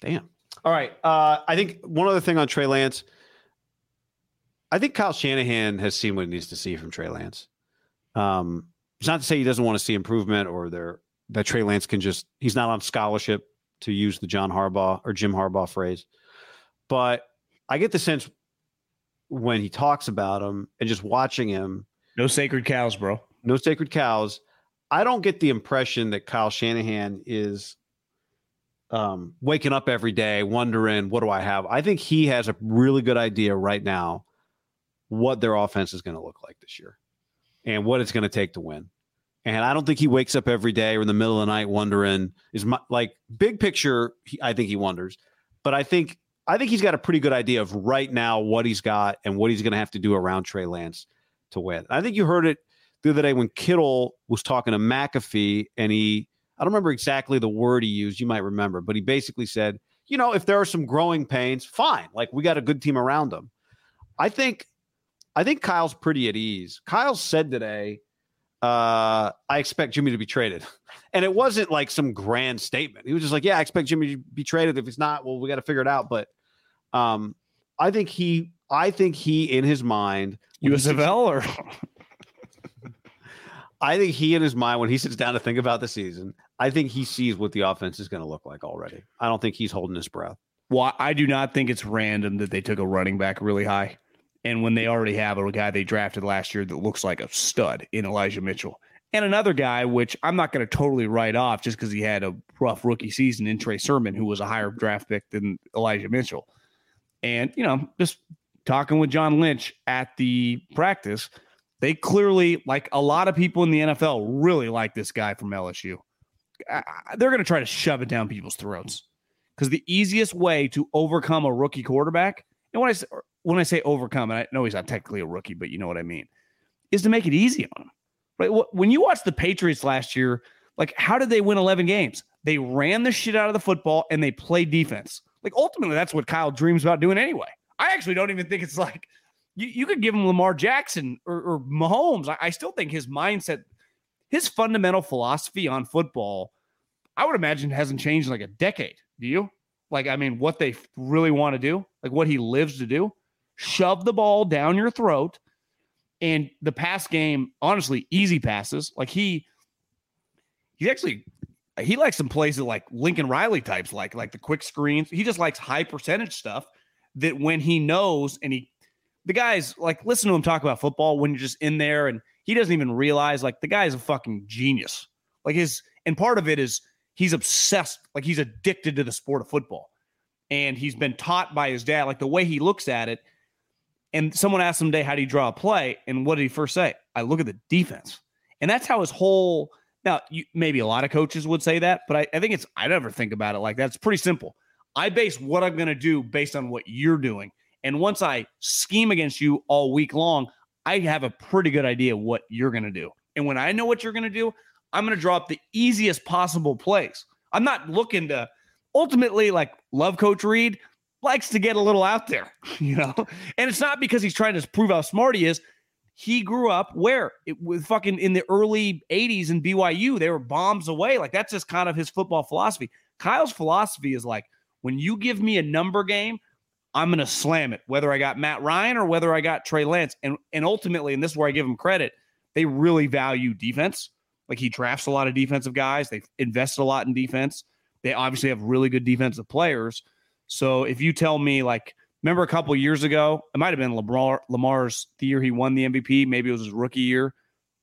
Damn. All right. Uh, I think one other thing on Trey Lance. I think Kyle Shanahan has seen what he needs to see from Trey Lance. Um, it's not to say he doesn't want to see improvement or there that Trey Lance can just he's not on scholarship to use the John Harbaugh or Jim Harbaugh phrase. But I get the sense when he talks about him and just watching him, No sacred cows, bro. no sacred cows. I don't get the impression that Kyle Shanahan is um, waking up every day wondering, what do I have? I think he has a really good idea right now what their offense is going to look like this year and what it's going to take to win. And I don't think he wakes up every day or in the middle of the night wondering is my like big picture. He, I think he wonders, but I think I think he's got a pretty good idea of right now what he's got and what he's going to have to do around Trey Lance to win. I think you heard it the other day when Kittle was talking to McAfee, and he I don't remember exactly the word he used. You might remember, but he basically said, you know, if there are some growing pains, fine. Like we got a good team around him. I think I think Kyle's pretty at ease. Kyle said today, uh, I expect Jimmy to be traded. And it wasn't like some grand statement. He was just like, Yeah, I expect Jimmy to be traded. If it's not, well, we got to figure it out. But um, I think he I think he in his mind when he sits- USFL or I think he in his mind, when he sits down to think about the season, I think he sees what the offense is going to look like already. I don't think he's holding his breath. Well, I do not think it's random that they took a running back really high. And when they already have a guy they drafted last year that looks like a stud in Elijah Mitchell. And another guy, which I'm not going to totally write off just because he had a rough rookie season in Trey Sermon, who was a higher draft pick than Elijah Mitchell. And, you know, just talking with John Lynch at the practice, they clearly, like a lot of people in the NFL, really like this guy from LSU. They're going to try to shove it down people's throats because the easiest way to overcome a rookie quarterback, and when I say, when I say overcome, and I know he's not technically a rookie, but you know what I mean, is to make it easy on him. Right? When you watch the Patriots last year, like how did they win 11 games? They ran the shit out of the football and they played defense. Like ultimately, that's what Kyle dreams about doing anyway. I actually don't even think it's like you, you could give him Lamar Jackson or, or Mahomes. I, I still think his mindset, his fundamental philosophy on football, I would imagine hasn't changed in like a decade. Do you? Like, I mean, what they really want to do, like what he lives to do, shove the ball down your throat. And the pass game, honestly, easy passes. Like he He actually he likes some plays that like Lincoln Riley types, like like the quick screens. He just likes high percentage stuff that when he knows and he the guys like listen to him talk about football when you're just in there and he doesn't even realize like the guy is a fucking genius. Like his and part of it is he's obsessed, like he's addicted to the sport of football. And he's been taught by his dad, like the way he looks at it. And someone asked him today, How do you draw a play? And what did he first say? I look at the defense. And that's how his whole now, you, maybe a lot of coaches would say that, but I, I think it's, I never think about it like that. It's pretty simple. I base what I'm going to do based on what you're doing. And once I scheme against you all week long, I have a pretty good idea what you're going to do. And when I know what you're going to do, I'm going to draw up the easiest possible plays. I'm not looking to ultimately like love Coach Reid likes to get a little out there, you know? And it's not because he's trying to prove how smart he is. He grew up where it was fucking in the early 80s in BYU. They were bombs away. Like that's just kind of his football philosophy. Kyle's philosophy is like when you give me a number game, I'm going to slam it, whether I got Matt Ryan or whether I got Trey Lance. And and ultimately, and this is where I give him credit, they really value defense. Like he drafts a lot of defensive guys. They've invested a lot in defense. They obviously have really good defensive players. So if you tell me, like, remember a couple years ago, it might have been Lamar, Lamar's the year he won the MVP. Maybe it was his rookie year.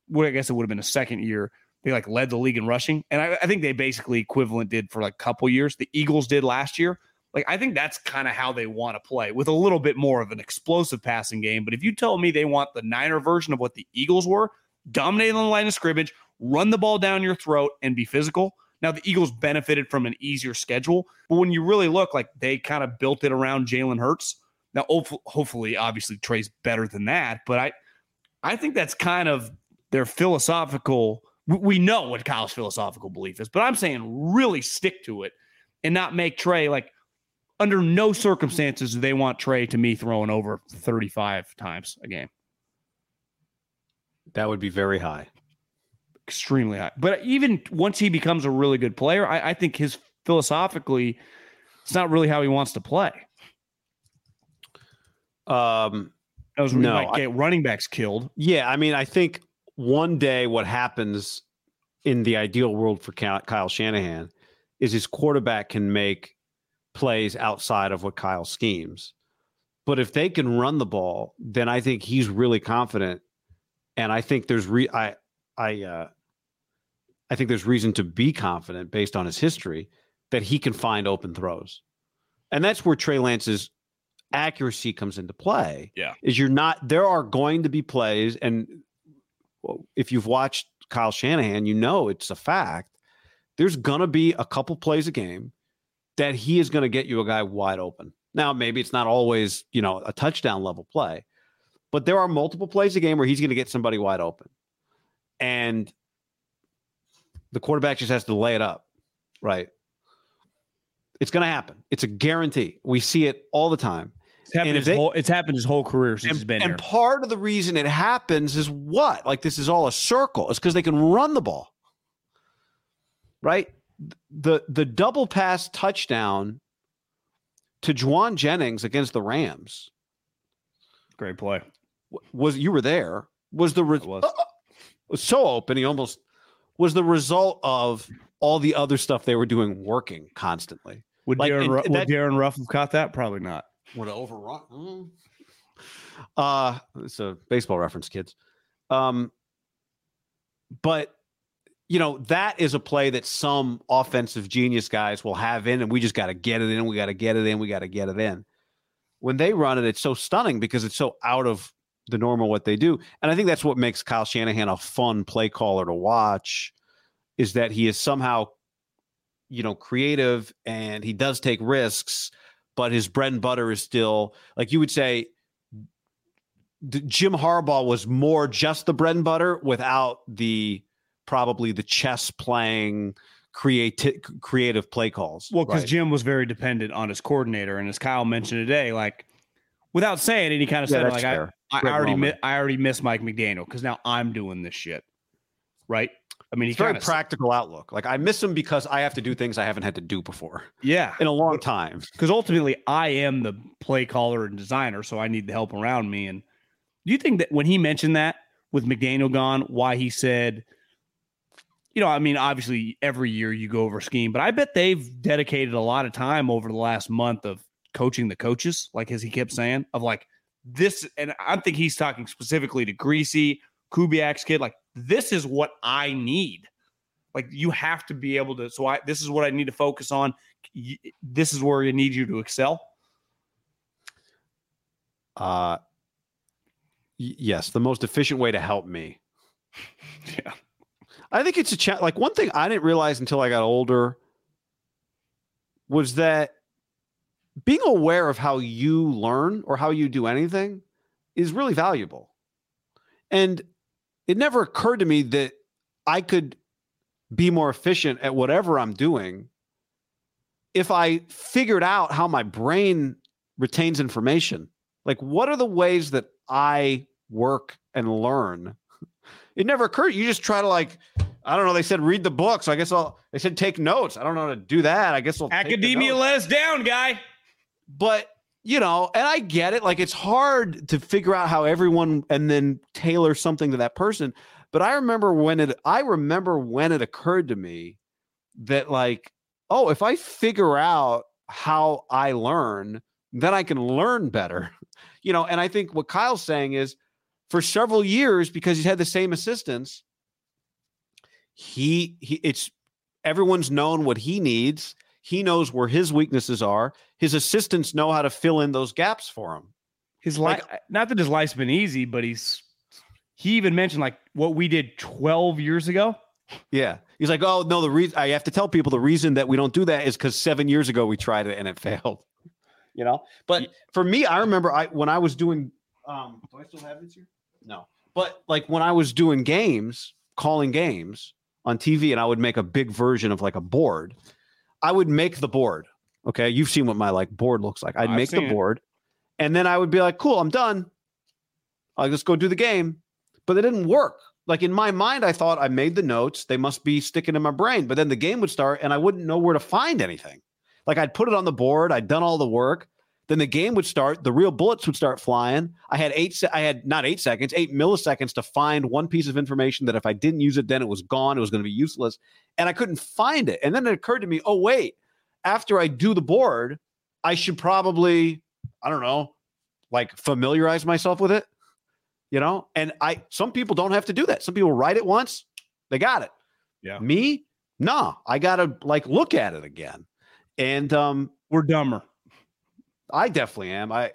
Well, I guess it would have been a second year. They like led the league in rushing, and I, I think they basically equivalent did for like a couple years. The Eagles did last year. Like I think that's kind of how they want to play with a little bit more of an explosive passing game. But if you tell me they want the Niner version of what the Eagles were, dominating the line of scrimmage, run the ball down your throat, and be physical. Now the Eagles benefited from an easier schedule, but when you really look, like they kind of built it around Jalen Hurts. Now, hopefully, obviously Trey's better than that, but I, I think that's kind of their philosophical. We know what Kyle's philosophical belief is, but I'm saying really stick to it and not make Trey like under no circumstances do they want Trey to me throwing over 35 times a game. That would be very high. Extremely high. But even once he becomes a really good player, I, I think his philosophically, it's not really how he wants to play. Um, Those no, might get I, running backs killed. Yeah, I mean, I think one day what happens in the ideal world for Kyle Shanahan is his quarterback can make plays outside of what Kyle schemes. But if they can run the ball, then I think he's really confident and I think there's re I I uh, I think there's reason to be confident based on his history that he can find open throws, and that's where Trey Lance's accuracy comes into play. Yeah, is you're not there are going to be plays, and if you've watched Kyle Shanahan, you know it's a fact. There's gonna be a couple plays a game that he is going to get you a guy wide open. Now, maybe it's not always you know a touchdown level play, but there are multiple plays a game where he's going to get somebody wide open. And the quarterback just has to lay it up, right? It's going to happen. It's a guarantee. We see it all the time. It's happened, his, they, whole, it's happened his whole career since and, he's been and here. part of the reason it happens is what? Like this is all a circle. It's because they can run the ball, right? The the double pass touchdown to Jauan Jennings against the Rams. Great play was you were there was the re- was. Uh, was so open he almost was the result of all the other stuff they were doing working constantly. Would like, Darin, would Darin Ruf have caught that? Probably not. Would have overrun? Mm. Uh, it's a baseball reference, kids. Um, but you know that is a play that some offensive genius guys will have in, and we just got to get it in. We got to get it in. We got to get it in. When they run it, it's so stunning because it's so out of the normal what they do. And I think that's what makes Kyle Shanahan a fun play caller to watch is that he is somehow, you know, creative and he does take risks, but his bread and butter is still like you would say Jim Harbaugh was more just the bread and butter without the probably the chess playing creative creative play calls. Well, because right? Jim was very dependent on his coordinator, and as Kyle mentioned today, like without saying any kind of yeah, said like I, I, already mi- I already miss Mike McDaniel because now I'm doing this shit. Right. I mean, he's very practical outlook. Like I miss him because I have to do things I haven't had to do before. Yeah, in a long time. Because ultimately, I am the play caller and designer, so I need the help around me. And do you think that when he mentioned that with McDaniel gone, why he said, you know, I mean, obviously every year you go over scheme, but I bet they've dedicated a lot of time over the last month of coaching the coaches, like as he kept saying, of like this, and I think he's talking specifically to Griese, Kubiak's kid, like this is what I need. Like you have to be able to. So I this is what I need to focus on. This is where I need you to excel. Uh, yes, the most efficient way to help me. Yeah. I think it's a chat. Like one thing I didn't realize until I got older was that being aware of how you learn or how you do anything is really valuable. And it never occurred to me that I could be more efficient at whatever I'm doing if I figured out how my brain retains information. Like, what are the ways that I work and learn? It never occurred. You just try to like, I don't know. They said read the book, so I guess I'll. They said take notes. I don't know how to do that. I guess I'll. Academia let us down, guy. But you know, and I get it. Like it's hard to figure out how everyone and then tailor something to that person. But I remember when it I remember when it occurred to me that like, oh, if I figure out how I learn, then I can learn better. You know, and I think what Kyle's saying is for several years, because he's had the same assistants, he he it's everyone's known what he needs. He knows where his weaknesses are. His assistants know how to fill in those gaps for him. His life, not that his life's been easy, but he's he even mentioned like what we did 12 years ago. Yeah. He's like, oh no, the reason I have to tell people the reason that we don't do that is because seven years ago we tried it and it failed. You know, but for me, I remember I when I was doing um do I still have this here? No. But like when I was doing games, calling games on TV, and I would make a big version of like a board, I would make the board. Okay. You've seen what my like board looks like. I'd I've make the it. board, and then I would be like, cool, I'm done. I'll just go do the game. But it didn't work. Like in my mind, I thought I made the notes. They must be sticking in my brain. But then the game would start and I wouldn't know where to find anything. Like I'd put it on the board, I'd done all the work. Then the game would start, the real bullets would start flying. I had eight, se- I had not eight seconds, eight milliseconds to find one piece of information that if I didn't use it, then it was gone. It was going to be useless. And I couldn't find it. And then it occurred to me, oh, wait, after I do the board, I should probably, I don't know, like familiarize myself with it, you know? And I, some people don't have to do that. Some people write it once, they got it. Yeah. Me, nah, I got to like look at it again. And, um, We're dumber. I definitely am. I,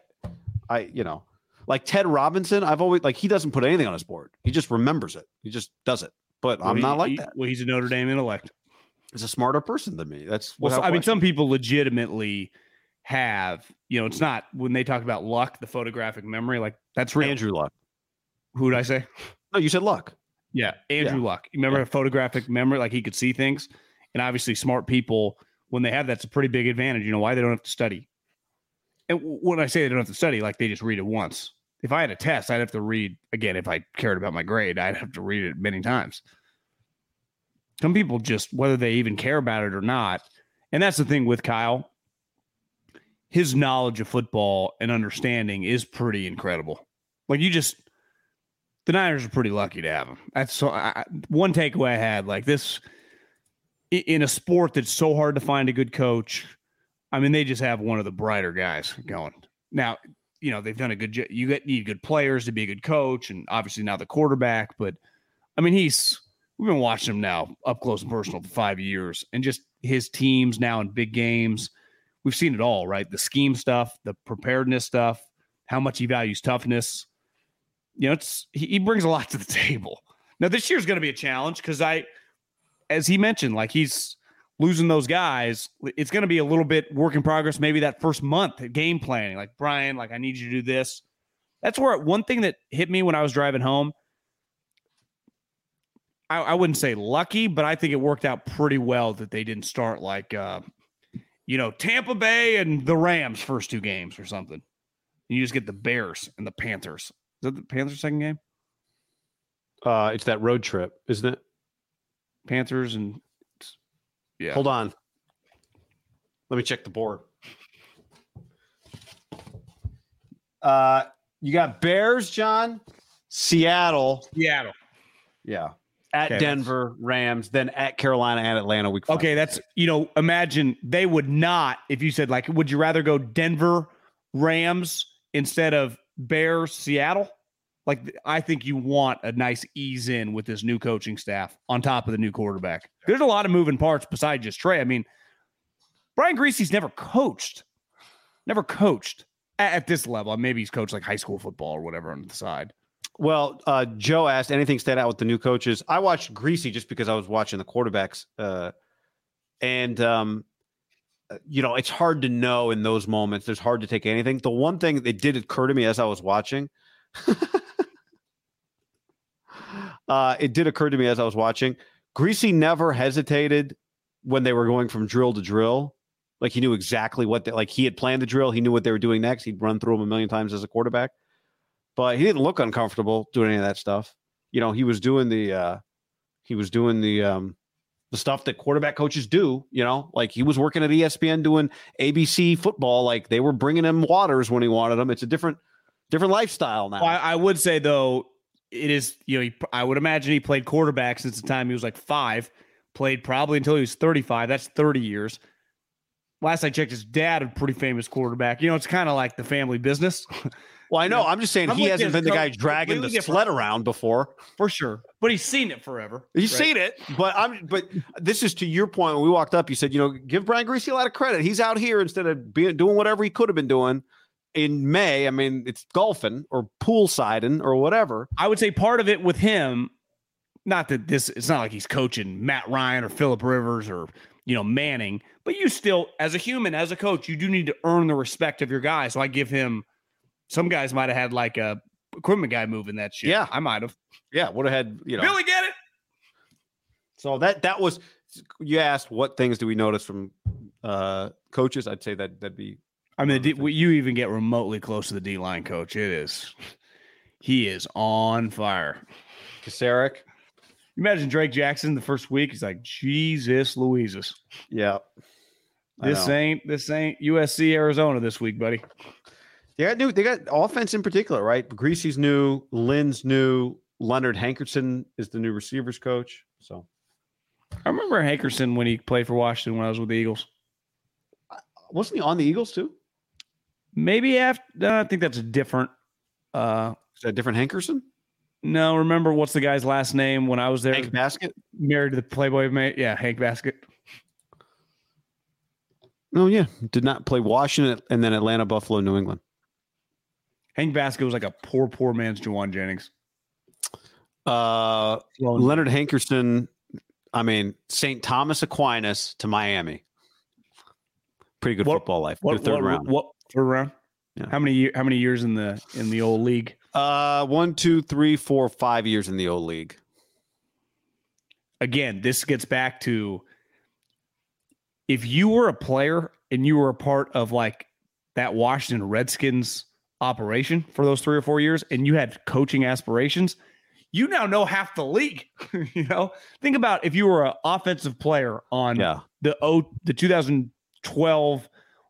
I, you know, like Ted Robinson, I've always like he doesn't put anything on his board. He just remembers it. He just does it. But I'm Well, not like he- that. Well, he's a Notre Dame intellect. He's a smarter person than me. That's Well, so- I mean, some people legitimately have, you know, it's not when they talk about luck, the photographic memory, like that's real. Andrew Luck. Who did I say? No, you said Luck. Yeah, Andrew Luck. You remember photographic memory, like he could see things, and obviously smart people when they have that's a pretty big advantage. You know why they don't have to study. And when I say they don't have to study, like they just read it once. If I had a test, I'd have to read again. If I cared about my grade, I'd have to read it many times. Some people just, whether they even care about it or not, and that's the thing with Kyle. His knowledge of football and understanding is pretty incredible. Like you just, the Niners are pretty lucky to have him. That's so. I, one takeaway I had like this in a sport that's so hard to find a good coach. I mean, they just have one of the brighter guys going. Now, you know they've done a good. job. You get need good players to be a good coach, and obviously now the quarterback. But I mean, he's we've been watching him now up close and personal for five years, and just his teams now in big games. We've seen it all, right? The scheme stuff, the preparedness stuff, how much he values toughness you know, it's he, he brings a lot to the table. Now this year's going to be a challenge because I, as he mentioned, like he's losing those guys. It's going to be a little bit work in progress. Maybe that first month game planning, like Brian, like I need you to do this. That's where one thing that hit me when I was driving home. I, I wouldn't say lucky, but I think it worked out pretty well that they didn't start like, uh, you know, Tampa Bay and the Rams first two games or something. You just get the Bears and the Panthers. Is that the Panthers second game? Uh, it's that road trip, isn't it? Panthers and yeah. Hold on. Let me check the board. Uh, you got Bears, John, Seattle. Seattle. Yeah. at Okay, Denver, Rams, then at Carolina and Atlanta week five. Okay, that's you know, imagine they would not if you said like, would you rather go Denver Rams instead of Bears Seattle? Like, I think you want a nice ease in with this new coaching staff on top of the new quarterback. There's a lot of moving parts besides just Trey. I mean, Brian Griese's never coached, never coached at, at this level. Maybe he's coached like high school football or whatever on the side. Well, uh, Joe asked anything stand out with the new coaches. I watched Griese just because I was watching the quarterbacks, uh, and um, uh, you know it's hard to know in those moments. It's hard to take anything. The one thing that did occur to me as I was watching, uh, it did occur to me as I was watching. Griese never hesitated when they were going from drill to drill. Like he knew exactly what they, like he had planned the drill. He knew what they were doing next. He'd run through them a million times as a quarterback but he didn't look uncomfortable doing any of that stuff. You know, he was doing the uh he was doing the um the stuff that quarterback coaches do, you know, like he was working at ESPN doing ABC football like they were bringing him waters when he wanted them. It's a different different lifestyle now. I, I would say though, it is you know he, I would imagine he played quarterback since the time he was like five, played probably until he was thirty five. That's thirty years. Last I checked, his dad a pretty famous quarterback. You know, it's kind of like the family business well, I know. I'm just saying I'm he hasn't been the guy dragging the different. sled around before. for sure, but he's seen it forever. He's right? seen it, but I'm. But this is to your point. When we walked up, you said, you know, give Brian Griese a lot of credit. He's out here instead of being doing whatever he could have been doing in May. I mean, it's golfing or poolsiding or whatever. I would say part of it with him, not that this, it's not like he's coaching Matt Ryan or Philip Rivers or, you know, Manning, but you still, as a human, as a coach, you do need to earn the respect of your guy. So I give him, some guys might have had like a equipment guy moving that shit. Yeah. I might have. Yeah, would have had you know. Billy, get it? So that that was you asked what things do we notice from uh coaches? I'd say that that'd be I mean, D, you even get remotely close to the D line coach. It is, he is on fire. Kocurek. Imagine Drake Jackson the first week. He's like, Jesus Louises. Yeah. This ain't this ain't USC Arizona this week, buddy. They got new. They got offense in particular, right? Griese's new. Lynn's new. Leonard Hankerson is the new receivers coach. So I remember Hankerson when he played for Washington when I was with the Eagles. Uh, wasn't he on the Eagles too? Maybe after no, I think that's a different. Uh, Is that different Hankerson? no, remember what's the guy's last name when I was there? Hank Baskett? Married to the Playboy mate. Yeah, Hank Baskett. No, yeah, did not play Washington and then Atlanta, Buffalo, New England. Hank Baskett was like a poor, poor man's Jauan Jennings. Uh, Leonard Hankerson. I mean, St. Thomas Aquinas to Miami. Pretty good What- football life. What, third what, round. What third round? Yeah. How many How many years in the in the old league? Uh, one, two, three, four, five years in the old league. Again, this gets back to if you were a player and you were a part of like that Washington Redskins operation for those three or four years, and you had coaching aspirations, you now know half the league. you know, think about if you were an offensive player on Yeah. the oh the 2012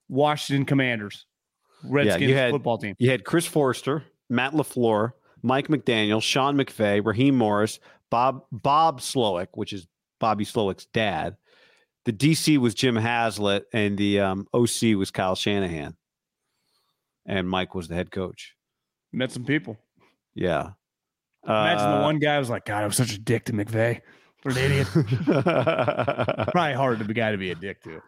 Washington Commanders Redskins had- football team. You had Chris Foerster, Matt LaFleur, Mike McDaniel, Sean McVay, Raheem Morris, Bob Bob Slowik, which is Bobby Slowik's dad. The DC was Jim Haslett, and the um, OC was Kyle Shanahan. And Mike was the head coach. Met some people. Yeah. Imagine the Uh, one guy was like, God, I was such a dick to McVay. What an idiot. Probably hard to be guy to be a dick to.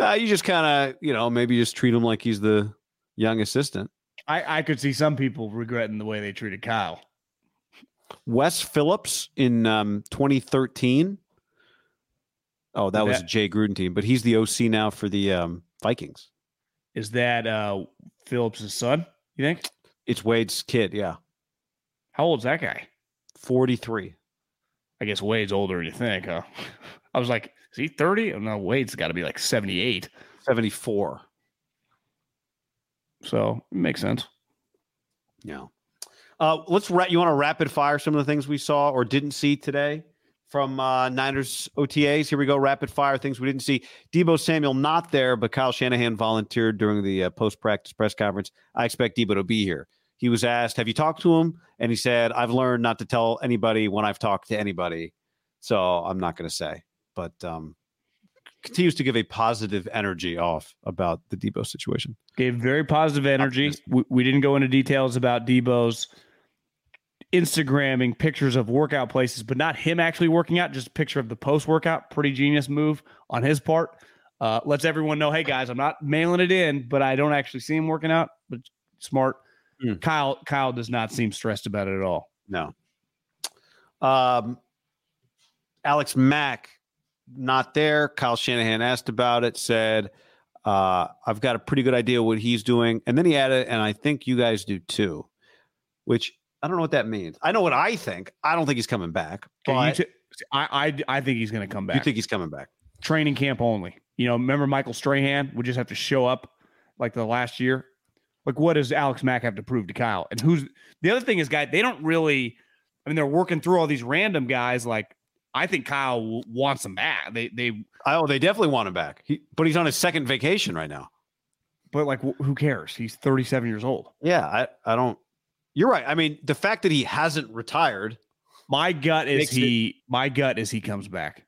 Uh, you just kind of, you know, maybe just treat him like he's the young assistant. I, I could see some people regretting the way they treated Kyle. Wes Phillips in um, 2013. Oh, that was a Jay Gruden team, but he's the OC now for the um, Vikings. Is that uh Phillips' son? You think? It's Wade's kid. Yeah, How old's that guy? 43. I guess Wade's older than you think, huh? I was like, is he 30? Oh, no, Wade's got to be like 78. 74. So it makes sense. Yeah. Uh, let's ra- you want to rapid fire some of the things we saw or didn't see today from uh, Niners OTAs. Here we go. Rapid fire things we didn't see. Debo Samuel not there, but Kyle Shanahan volunteered during the uh, post practice press conference. I expect Debo to be here. He was asked, "Have you talked to him?" And he said, "I've learned not to tell anybody when I've talked to anybody, so I'm not going to say." But um, continues to give a positive energy off about the Debo situation. Gave very positive energy. We, we didn't go into details about Debo's Instagramming pictures of workout places, but not him actually working out, just a picture of the post workout. Pretty genius move on his part. Uh, lets everyone know, hey guys, I'm not mailing it in, but I don't actually see him working out. But smart. Mm. Kyle Kyle does not seem stressed about it at all. No. Um, Alex Mack, not there. Kyle Shanahan asked about it, said, uh, I've got a pretty good idea what he's doing. And then he added, and I think you guys do too, which I don't know what that means. I know what I think. I don't think he's coming back. But t- I, I I think he's going to come back. you think he's coming back? training camp only. You know, remember Michael Strahan would just have to show up like the last year. Like, what does Alex Mack have to prove to Kyle? And who's the other thing is, guy, they don't really. I mean, they're working through all these random guys. Like, I think Kyle wants him back. They they, Oh, they definitely want him back. He, but he's on his second vacation right now. but like, wh- who cares? He's 37 years old. Yeah, I, I don't. You're right. I mean, the fact that he hasn't retired. My gut is Makes it- he. My gut is he comes back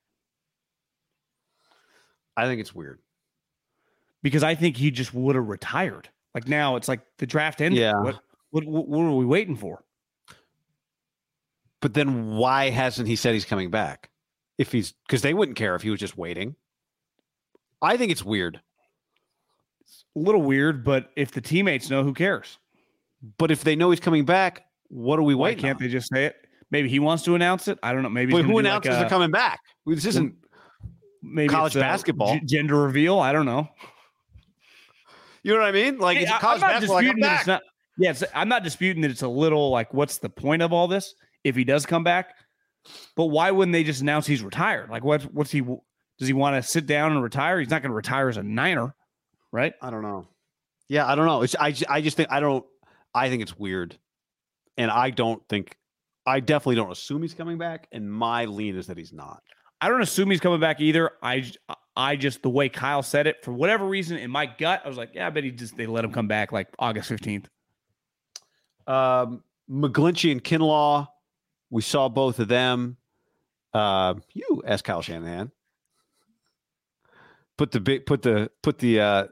I think it's weird. because I think he just would have retired. Like now, it's like the draft ended. Yeah. What, what what what are we waiting for? But then why hasn't he said he's coming back? If he's because they wouldn't care if he was just waiting. I think it's weird. It's a little weird, but if the teammates know, who cares? But if they know he's coming back, what are we Why waiting? can't on? they just say it? Maybe he wants to announce it. I don't know. Maybe But who announces like they're coming back? This isn't. maybe college basketball? g- gender reveal. I don't know. You know what I mean? Like Hey, it's college I'm not basketball. Like, I'm back. it's not. Yeah, I'm not disputing that it's a little like, what's the point of all this if he does come back? But why wouldn't they just announce he's retired? Like, what? What's he? Does he want to sit down and retire? He's not going to retire as a Niner, right? I don't know. Yeah, I don't know. It's I. I just think I don't. I think it's weird, and I don't think. I definitely don't assume he's coming back, and my lean is that he's not. I don't assume he's coming back either. I I just the way Kyle said it for whatever reason in my gut, I was like, yeah, I bet he just they let him come back like August 15th. Um, McGlinchey and Kinlaw, we saw both of them. Uh, you asked Kyle Shanahan. Put the big, put the, put the, uh,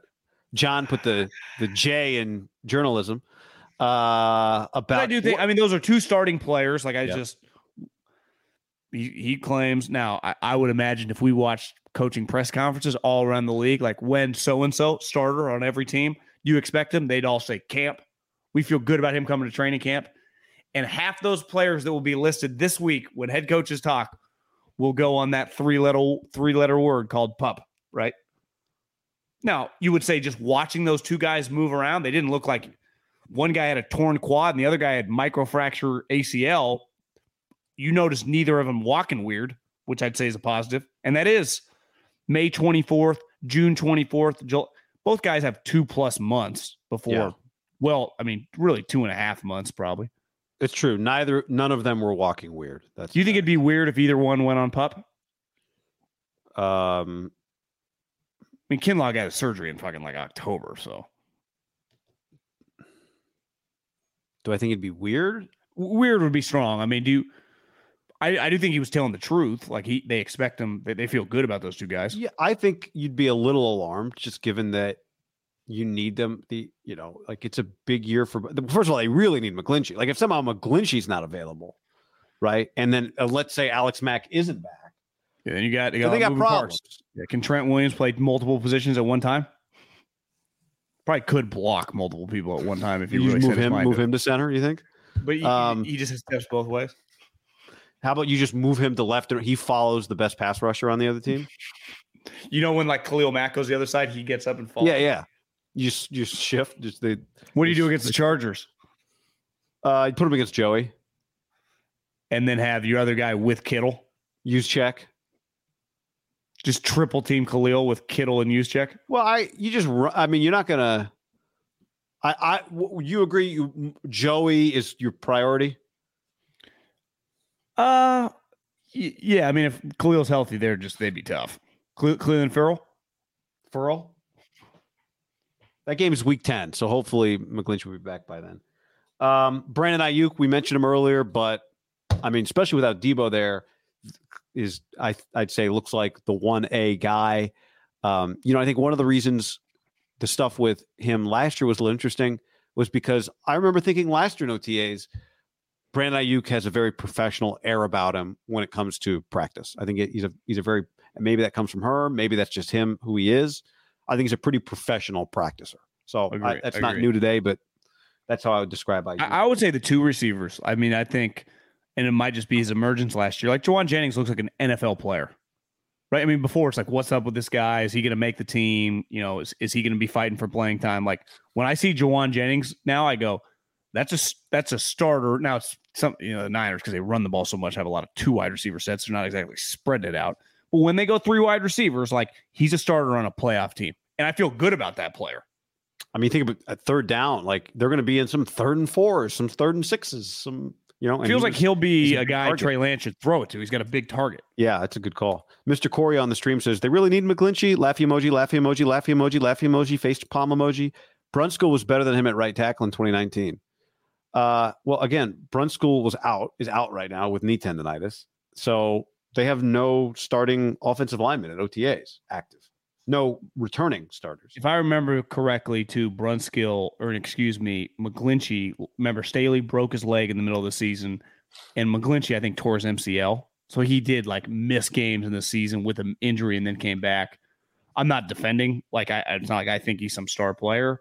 John put the the J in journalism. Uh, about But I do think. I mean, those are two starting players. Like I Yeah. just, he, he claims now. I, I would imagine if we watched coaching press conferences all around the league, like when so and so starter on every team, you expect them, they'd all say camp. We feel good about him coming to training camp, and half those players that will be listed this week when head coaches talk will go on that three letter three letter word called pup. Right. Now you would say just watching those two guys move around, they didn't look like one guy had a torn quad and the other guy had microfracture ACL. You notice neither of them walking weird, which I'd say is a positive. And that is May 24th, June 24th. Jul- Both guys have two plus months before. Yeah. Well, I mean, really two and a half months probably. It's true. Neither, none of them were walking weird. That's Do you think it'd be weird if either one went on pup? um, I mean, Kinlaw got his surgery in fucking like October, so do I think it'd be weird? Weird would be strong. I mean, do you? I, I do think he was telling the truth. Like he, they expect him. They, they feel good about those two guys. Yeah, I think you'd be a little alarmed just given that you need them. The you know, like it's a big year for. First of all, they really need McGlinchey. Like if somehow McGlinchey's not available, right? And then uh, let's say Alex Mack isn't back, Yeah, then you got, you so they got moving problems. parts. Yeah, can Trent Williams play multiple positions at one time? Probably could block multiple people at one time if You, you really move him, mind move to it. him to center. You think? But he, Um, he just has steps both ways. How about you just move him to left and he follows the best pass rusher on the other team? You know when like Khalil Mack goes the other side, he gets up and falls. Yeah, yeah. You just you shift. Just they What do you do against the Chargers? uh you put him against Joey. And then have your other guy with Kittle. Juszczyk. Just triple team Khalil with Kittle and Juszczyk. Well, I you just I mean you're not gonna. I I you agree? You Joey is your priority. Uh, yeah. I mean, if Khalil's healthy, they're just they'd be tough. Cle- Cleveland Farrell. Furl. That game is week ten, so hopefully McGlinch will be back by then. Um, Brandon Aiyuk, we mentioned him earlier, but I mean, especially without Debo there, is I I'd say looks like the one A guy. Um, you know, I think one of the reasons the stuff with him last year was a little interesting was because I remember thinking last year in OTAs, Brandon Aiyuk has a very professional air about him when it comes to practice. I think he's a he's a very maybe that comes from her, maybe that's just him who he is. I think he's a pretty professional practicer. So Agree, I, that's not new today, but that's how I would describe Aiyuk. I, I would say the two receivers. I mean, I think, and it might just be his emergence last year. Like Jauan Jennings looks like an NFL player, right? I mean, before it's like, what's up with this guy? Is he going to make the team? You know, is, is he going to be fighting for playing time? Like when I see Jauan Jennings now, I go, that's a that's a starter. Now it's some you know the Niners because they run the ball so much have a lot of two wide receiver sets. They're not exactly spreading it out. But when they go three wide receivers, like he's a starter on a playoff team, and I feel good about that player. I mean, think about a third down. Like they're going to be in some third and fours, some third and sixes, some you know. and Feels he like he'll be a a guy target. Trey Lance should throw it to. He's got a big target. Yeah, that's a good call. Mr. Corey on the stream says they really need McGlinchey. Laughy emoji, laughy emoji, laughy emoji, laughy emoji, face palm emoji. Brunskill was better than him at right tackle in 2019. Uh, well, again, Brunskill was out, is out right now with knee tendonitis. So they have no starting offensive lineman at OTAs active. No returning starters. If I remember correctly, to Brunskill, or excuse me, McGlinchey, remember Staley broke his leg in the middle of the season, and McGlinchey, I think, tore his MCL. So he did like miss games in the season with an injury and then came back. I'm not defending. Like, I, it's not like I think he's some star player,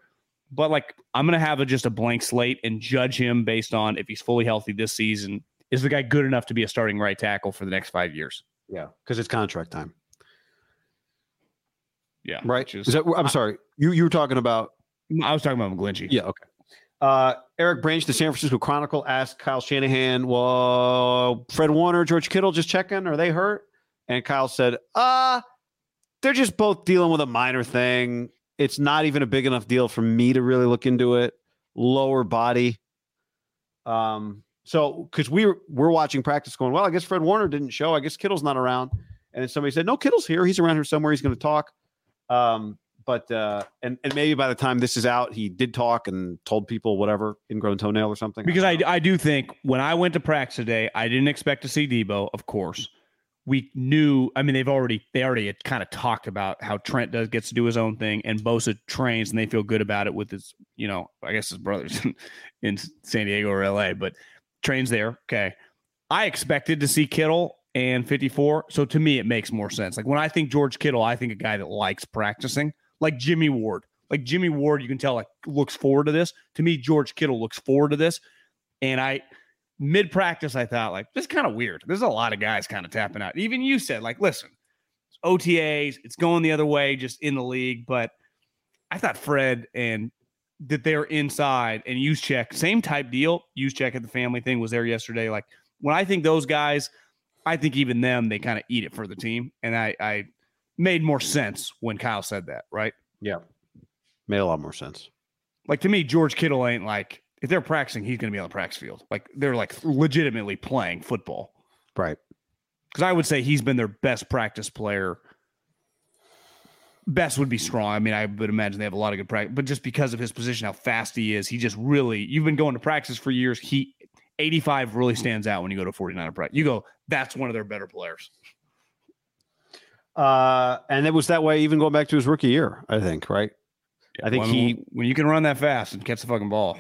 but like, I'm to have a, just a blank slate and judge him based on if he's fully healthy this season. Is the guy good enough to be a starting right tackle for the next five years? Yeah, because it's contract time, Yeah. right? is- Is that, I'm sorry, you you were talking about I was talking about McGlinchey. Yeah, okay. Uh, Eric Branch, the San Francisco Chronicle, asked Kyle Shanahan, "Well, Fred Warner, George Kittle, just checking. Are they hurt?" And Kyle said, "Uh, they're just both dealing with a minor thing. It's not even a big enough deal for me to really look into it. Lower body. Um, so because we were we're watching practice, going, well, I guess Fred Warner didn't show. I guess Kittle's not around. And then somebody said, no, Kittle's here. He's around here somewhere. He's going to talk. Um, but uh, and and maybe by the time this is out, he did talk and told people whatever ingrown toenail or something. Because don't I, I do think when I went to practice today, I didn't expect to see Debo, of course. We knew, I mean, they've already they already had kind of talked about how Trent does gets to do his own thing and Bosa trains and they feel good about it with his, you know, I guess his brothers in San Diego or LA, but trains there. Okay. I expected to see Kittle and 54. So to me, it makes more sense. Like when I think George Kittle, I think a guy that likes practicing, like Jimmy Ward. Like Jimmy Ward, you can tell like looks forward to this. To me, George Kittle looks forward to this. And I mid practice, I thought like this is kind of weird. There's a lot of guys kind of tapping out. Even you said like, listen, it's OTAs, it's going the other way, just in the league. But I thought Fred and that they're inside and Juszczyk, same type deal. Juszczyk at the family thing was there yesterday. Like when I think those guys, I think even them, they kind of eat it for the team. And I, I made more sense when Kyle said that, right? Yeah, made a lot more sense. Like to me, George Kittle ain't like if they're practicing, he's going to be on the practice field. Like they're like legitimately playing football. Right. Because I would say he's been their best practice player. Best would be strong. I mean, I would imagine they have a lot of good practice, but just because of his position, how fast he is, he just really. You've been going to practice for years. He 85 really stands out when you go to 49er practice. You go, that's one of their better players. Uh, and it was that way even going back to his rookie year. I think. Right. I think when, he when you can run that fast and catch the fucking ball.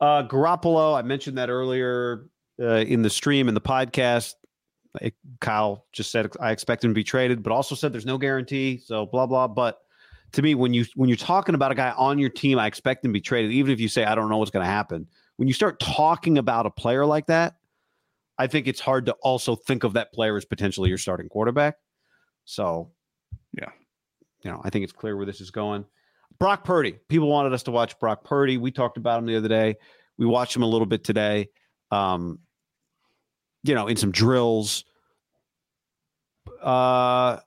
Uh, Garoppolo, I mentioned that earlier uh, in the stream in the podcast. Kyle just said I expect him to be traded, but also said there's no guarantee. So blah blah. But to me, when you when you're talking about a guy on your team, I expect him to be traded, even if you say I don't know what's going to happen. When you start talking about a player like that, I think it's hard to also think of that player as potentially your starting quarterback. So, Yeah. you know, I think it's clear where this is going. Brock Purdy. People wanted us to watch Brock Purdy. We talked about him the other day. We watched him a little bit today. Um, you know, in some drills. Uh,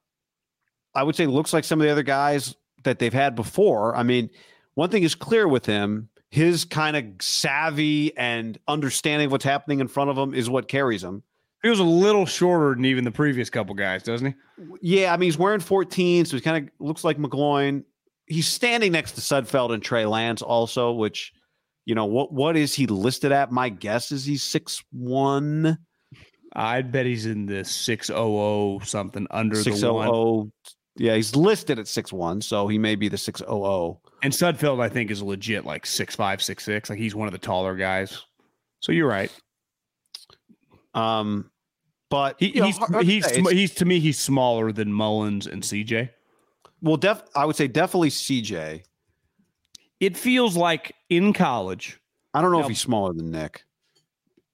I would say looks like some of the other guys that they've had before. I mean, one thing is clear with him: his kind of savvy and understanding of what's happening in front of him is what carries him. He was a little shorter than even the previous couple guys, doesn't he? Yeah, I mean, he's wearing 14, so he kind of looks like McGloin. He's standing next to Sudfeld and Trey Lance also, which You know what? What is he listed at? My guess is he's six one. I'd bet he's in the six oh oh something under Six the oh one. oh. Yeah, he's listed at six one, so he may be the six oh oh. And Sudfeld, I think, is legit like six five, six six. Like he's one of the taller guys. So you're right. Um, but He, you know, he's to he's he's to me he's smaller than Mullens and CJ. well, def. I would say definitely CJ. It feels like in college. I don't know Now- if he's smaller than Nick.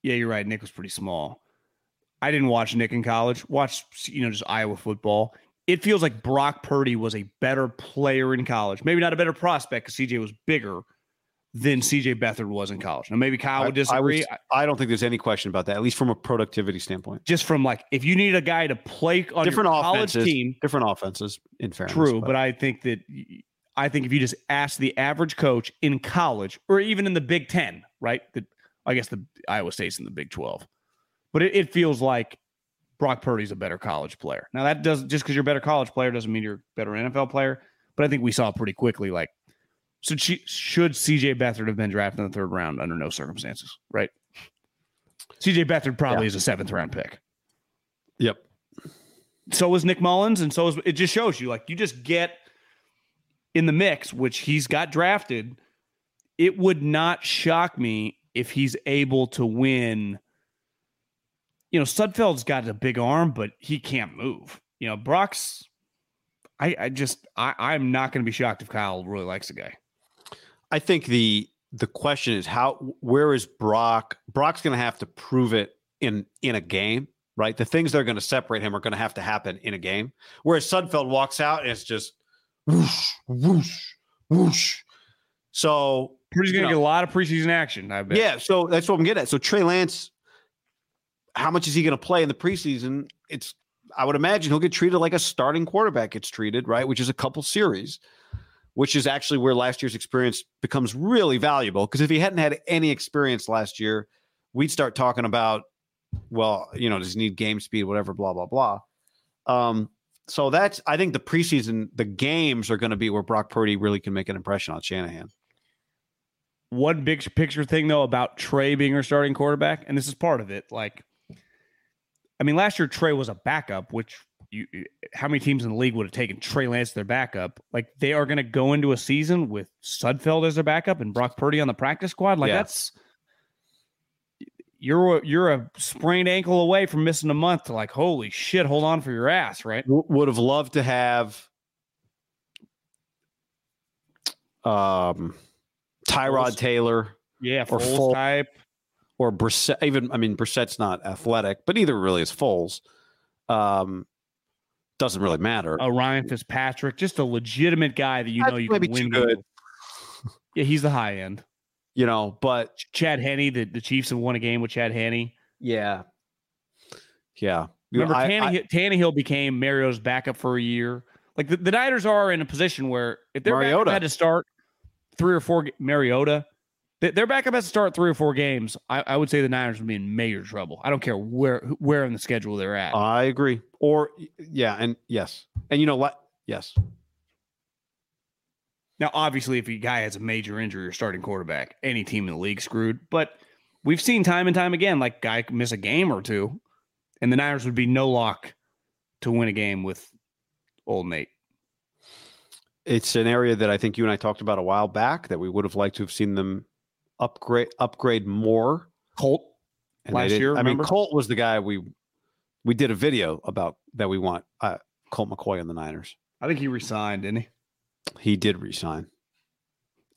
Yeah, you're right. Nick was pretty small. I didn't watch Nick in college. Watch you know just Iowa football. It feels like Brock Purdy was a better player in college. Maybe not a better prospect because CJ was bigger than CJ Beathard was in college. Now maybe Kyle would I- I disagree. was- I don't think there's any question about that, at least from a productivity standpoint. just from like if you need a guy to play on Different college team, different offenses. In fairness, true. But I think that I think if you just ask the average coach in college or even in the Big Ten, right? That I guess the Iowa State's in the Big Twelve, but it, it feels like Brock Purdy's a better college player. Now that does just because you're a better college player doesn't mean you're a better NFL player. But I think we saw pretty quickly like so she, should CJ Beathard have been drafted in the third round under no circumstances, right? CJ Beathard probably is a seventh round pick. yep. so is Nick Mullens, and so is it. Just shows you like you just get in the mix, which he's got drafted. It would not shock me if he's able to win. You know, Sudfeld's got a big arm, but he can't move. You know, Brock's. I, I just I, I'm not going to be shocked if Kyle really likes the guy. I think the the question is how where is Brock? Brock's going to have to prove it in in a game, right? The things that are going to separate him are going to have to happen in a game. Whereas Sudfeld walks out and it's just whoosh, whoosh, whoosh. So Purdy's going to get a lot of preseason action. I bet. yeah, so that's what I'm getting at. So Trey Lance, how much is he going to play in the preseason? It's I would imagine he'll get treated like a starting quarterback gets treated, right? Which is a couple series, which is actually where last year's experience becomes really valuable. Because if he hadn't had any experience last year, we'd start talking about, well, you know, does he need game speed, whatever, blah blah blah. Um, so that's I think the preseason, the games are going to be where Brock Purdy really can make an impression on Shanahan. one big picture thing though about Trey being our starting quarterback, and this is part of it. Like, I mean, last year Trey was a backup, which you, how many teams in the league would have taken Trey Lance their backup? Like, they are going to go into a season with Sudfeld as their backup and Brock Purdy on the practice squad. Like, Yeah. that's you're a, you're a sprained ankle away from missing a month. To like, holy shit, hold on for your ass, right? W- would have loved to have um Tyrod Foles. Taylor Yeah, Or Foles full- type. Or Brissett. Even I mean Brissett's not athletic, but either really is Foles. Um, doesn't really matter. A Ryan Fitzpatrick, just a legitimate guy that you That's know you can win. good. with. Yeah, he's the high end. You know, but Chad Henne, the, the Chiefs have won a game with Chad Henne. yeah, yeah. Remember, I- I- Tannehill, Tannehill became Mario's backup for a year. Like the, the Niners are in a position where if their Mariota. backup had to start three or four, Mariota, their backup has to start three or four games. I, I would say the Niners would be in major trouble. I don't care where where in the schedule they're at. I agree. Or yeah, and yes, and you know what? Yes, Now, obviously, if a guy has a major injury or starting quarterback, any team in the league screwed. But we've seen time and time again, like guy could miss a game or two, and the Niners would be no lock to win a game with old Nate. it's an area that I think you and I talked about a while back that we would have liked to have seen them upgrade upgrade more. Colt And Last year, I mean. Colt was the guy we we did a video about that we want uh, Colt McCoy on the Niners. I think he resigned, didn't he? He did resign.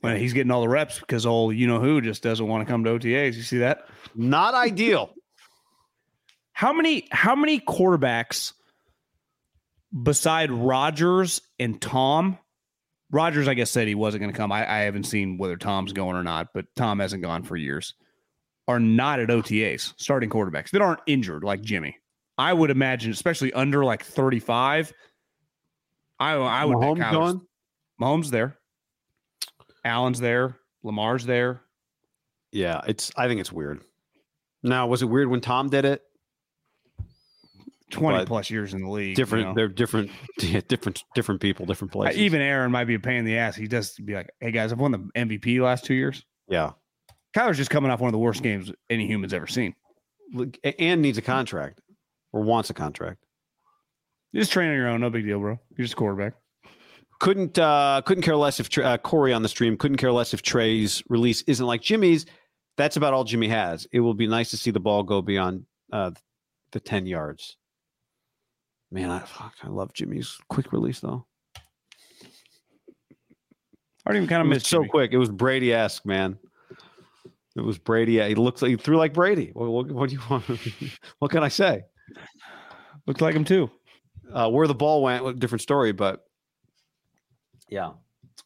Well, he's getting all the reps because old you know who just doesn't want to come to OTAs. You see that? Not ideal. How many how many quarterbacks beside Rodgers and Tom? Rodgers, I guess, said he wasn't going to come. I, I haven't seen whether Tom's going or not, but Tom hasn't gone for years. Are not at OTAs starting quarterbacks that aren't injured like Jimmy. I would imagine, especially under like thirty five. I I would bet Mahomes Kyler's- going? Mahomes there. Allen's there. Lamar's there. Yeah, it's. I think it's weird. Now, was it weird when Tom did it? 20 But plus years in the league. you Different. know. They're different. yeah, different. Different people. Different places. Even Aaron might be a pain in the ass. He does be like, "Hey guys, I've won the MVP last two years." Yeah. Kyler's just coming off one of the worst games any human's ever seen. Look, And needs a contract or wants a contract. You just train on your own, no big deal, bro. You're just a quarterback. Couldn't uh, couldn't care less if uh, Corey on the stream couldn't care less if Trey's release isn't like Jimmy's. That's about all Jimmy has. It will be nice to see the ball go beyond uh, the ten yards. Man, I fuck, I love Jimmy's quick release though. I already even kind of missed so quick. It was Brady esque, man. It was Brady. He looks like he threw like Brady. What, what, what do you want? what can I say? Looked like him too. Uh, where the ball went, a different story, but yeah,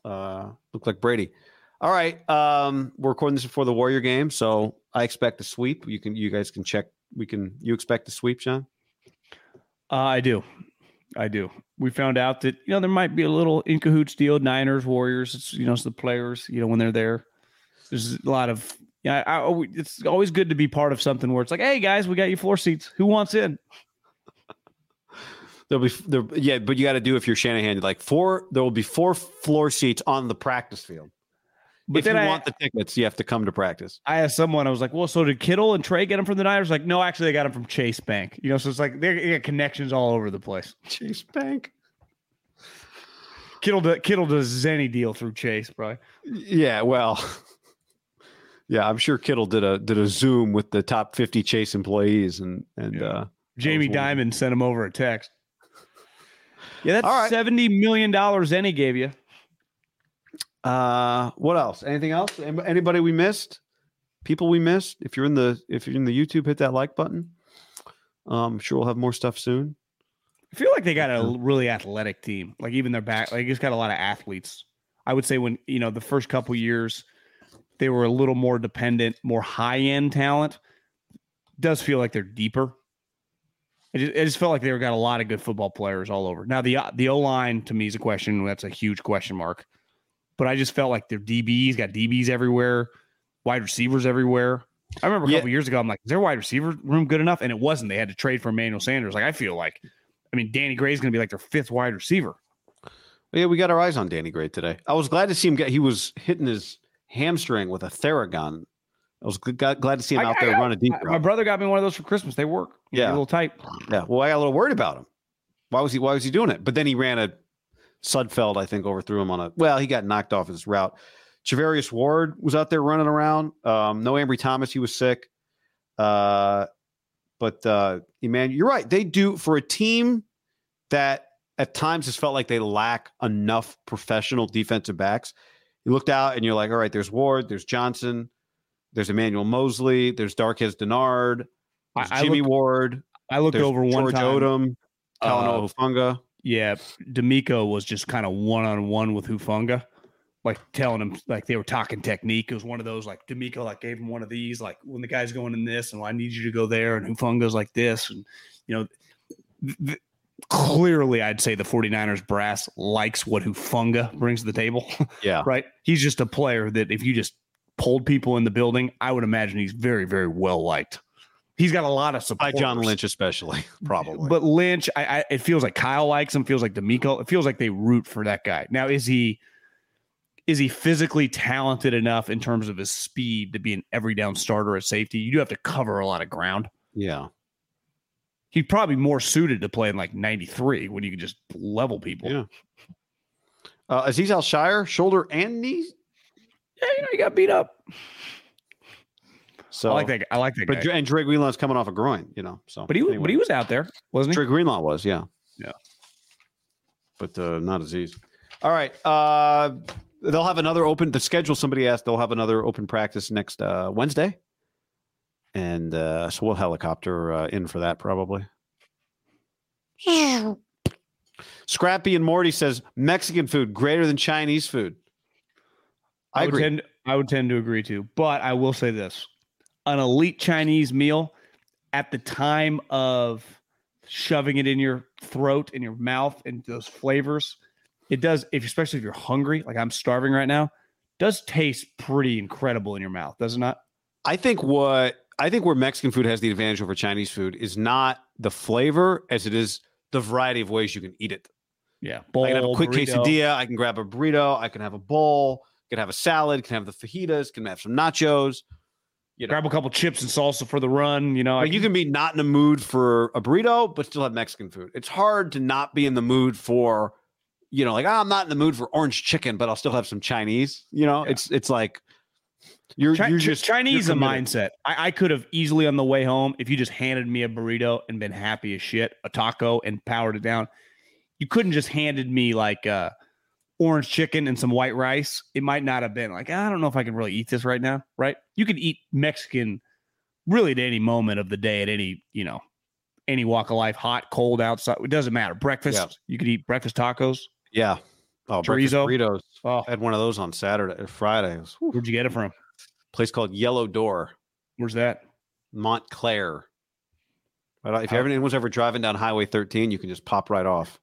uh, looked like Brady. All right, um, we're recording this before the Warrior game, so I expect a sweep. You can, you guys can check. We can. You expect a sweep, John? Uh, I do. I do. We found out that you know there might be a little in cahoots deal. Niners, Warriors. It's you know it's the players. You know when they're there. There's a lot of yeah. I, I, it's always good to be part of something where it's like, hey guys, we got you floor seats. Who wants in? There'll be there, yeah, but you got to do if you're Shanahan, like four. There will be four floor seats on the practice field. But if you then I, want the tickets, you have to come to practice. I asked someone. I was like, well, so did Kittle and Trey get them from the Niners? Like, no, actually, they got them from Chase Bank. You know, so it's like they got connections all over the place. Chase Bank. Kittle do, Kittle does any deal through Chase, probably. Yeah, well, yeah, I'm sure Kittle did a did a Zoom with the top 50 Chase employees, and and Yeah. uh, Jamie. Dimon sent him over a text. Yeah, that's right. seventy million dollars. Any gave you. Uh, what else? Anything else? Anybody we missed? People we missed? If you're in the if you're in the YouTube, hit that like button. Um, sure we'll have more stuff soon. I feel like they got a really athletic team. Like even their back, like it's got a lot of athletes. I would say when you know the first couple years, they were a little more dependent, more high end talent. Does feel like they're deeper. It just, it just felt like they got a lot of good football players all over. Now the the O line to me is a question. That's a huge question mark. But I just felt like their DBs got DBs everywhere, wide receivers everywhere. I remember a Yeah. couple years ago, I'm like, is their wide receiver room good enough? And it wasn't. They had to trade for Emmanuel Sanders. Like I feel like, I mean, Danny Gray's going to be like their fifth wide receiver. Yeah, we got our eyes on Danny Gray today. I was glad to see him get. He was hitting his hamstring with a Theragun. I was glad to see him out I there got- running deep. My- My brother got me one of those for Christmas. They work. Yeah. a little tight. Yeah. Well, I got a little worried about him. Why was he? Why was he doing it? But then he ran a Sudfeld. I think overthrew him on a. Well, he got knocked off his route. Charvarius Ward was out there running around. Um, no Ambry Thomas. He was sick. Uh, but uh, Emmanuel, you're right. They do for a team that at times has felt like they lack enough professional defensive backs. You looked out and you're like, all right, there's Ward, there's Johnson, there's Emmanuel Mosley, there's Darqueze Dennard, there's I- I Jimmy looked- Ward. I looked over one George time. Odum, uh, Talanoa Hufanga. Yeah, DeMeco was just kind of one on one with Hufanga, like telling him like they were talking technique. It was one of those like DeMeco like gave him one of these like when the guy's going in this and well, I need you to go there and Hufanga's like this and you know th- th- clearly I'd say the 49ers brass likes what Hufanga brings to the table. Yeah. right? He's just a player that if you just pulled people in the building, I would imagine he's very very well liked. He's got a lot of support By. John Lynch, especially, probably. But Lynch, I, I it feels like Kyle likes him. Feels like DeMeco. It feels like they root for that guy. Now, is he is he physically talented enough in terms of his speed to be an every down starter at safety? You do have to cover a lot of ground. yeah. He's probably more suited to play in like ninety three when you can just level people. Yeah. Uh, Azeez Al-Shaair, shoulder and knee. Yeah, you know, he got beat up. So I like that. I like that But guy. And Dre Greenlaw's coming off a groin, you know. So, But he was, anyway. but he was out there, wasn't he? Dre Greenlaw was, yeah, Yeah. But uh, not Azeez. All right. Uh, they'll have another open. The schedule. Somebody asked. They'll have another open practice next uh, Wednesday, and uh, so we'll helicopter uh, in for that probably. Scrappy and Morty says Mexican food greater than Chinese food. I, I would agree. tend I would tend to agree too. But I will say this: an elite Chinese meal at the time of shoving it in your throat and your mouth and those flavors, it does. If especially if you're hungry, like I'm starving right now, does taste pretty incredible in your mouth, does it not? I think what I think where Mexican food has the advantage over Chinese food is not the flavor as it is the variety of ways you can eat it. Yeah, I can have a quick burrito. quesadilla. I can grab a burrito. I can have a bowl. can have a salad, can have the fajitas, can have some nachos. You know, Grab a couple chips and salsa for the run. You know, like you can be not in the mood for a burrito, but still have Mexican food. It's hard to not be in the mood for, you know, like "Ah, I'm not in the mood for orange chicken, but I'll still have some Chinese. You know, Yeah. it's it's like you're you're just Chinese committed. mindset. I, I could have easily on the way home if you just handed me a burrito and been happy as shit, a taco and powered it down. You couldn't just handed me like uh orange chicken and some white rice. It might not have been like I don't know if I can really eat this right now. Right? You can eat Mexican really at any moment of the day at any you know any walk of life, hot, cold, outside. It doesn't matter. Breakfast. Yeah. You could eat breakfast tacos. Yeah. Oh, Chorizo. burritos. Oh, I had one of those on Saturday or Friday. Where'd you get it from? place called Yellow Door, Where's that? Montclair. Right, uh, if oh. ever anyone's ever driving down Highway 13, you can just pop right off.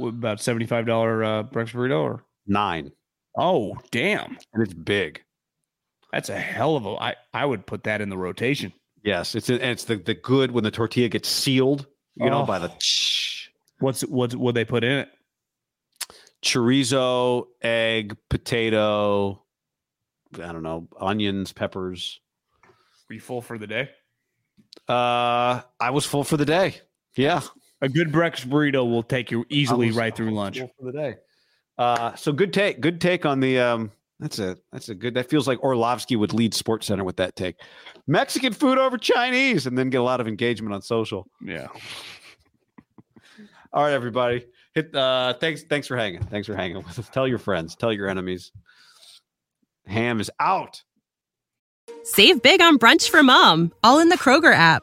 About seventy five dollar uh, breakfast burrito or Nine, oh damn. and it's big. That's a hell of a. I I would put that in the rotation. Yes, it's and it's the the good when the tortilla gets sealed, you know, Oh. by the What's what's what they put in it? chorizo, egg, potato, I don't know, onions, peppers. Were you full for the day? Uh, I was full for the day. Yeah, A good breakfast burrito will take you easily was- right through lunch. for the day. Uh, so good take, good take on the um. That's a that's a good. That feels like Orlovsky would lead Sports Center with that take. Mexican food over Chinese, and then get a lot of engagement on social. Yeah. All right, everybody. Hit. Uh, thanks. Thanks for hanging. Thanks for hanging with us. Tell your friends. Tell your enemies. Ham is out. Save big on brunch for mom, all in the Kroger app.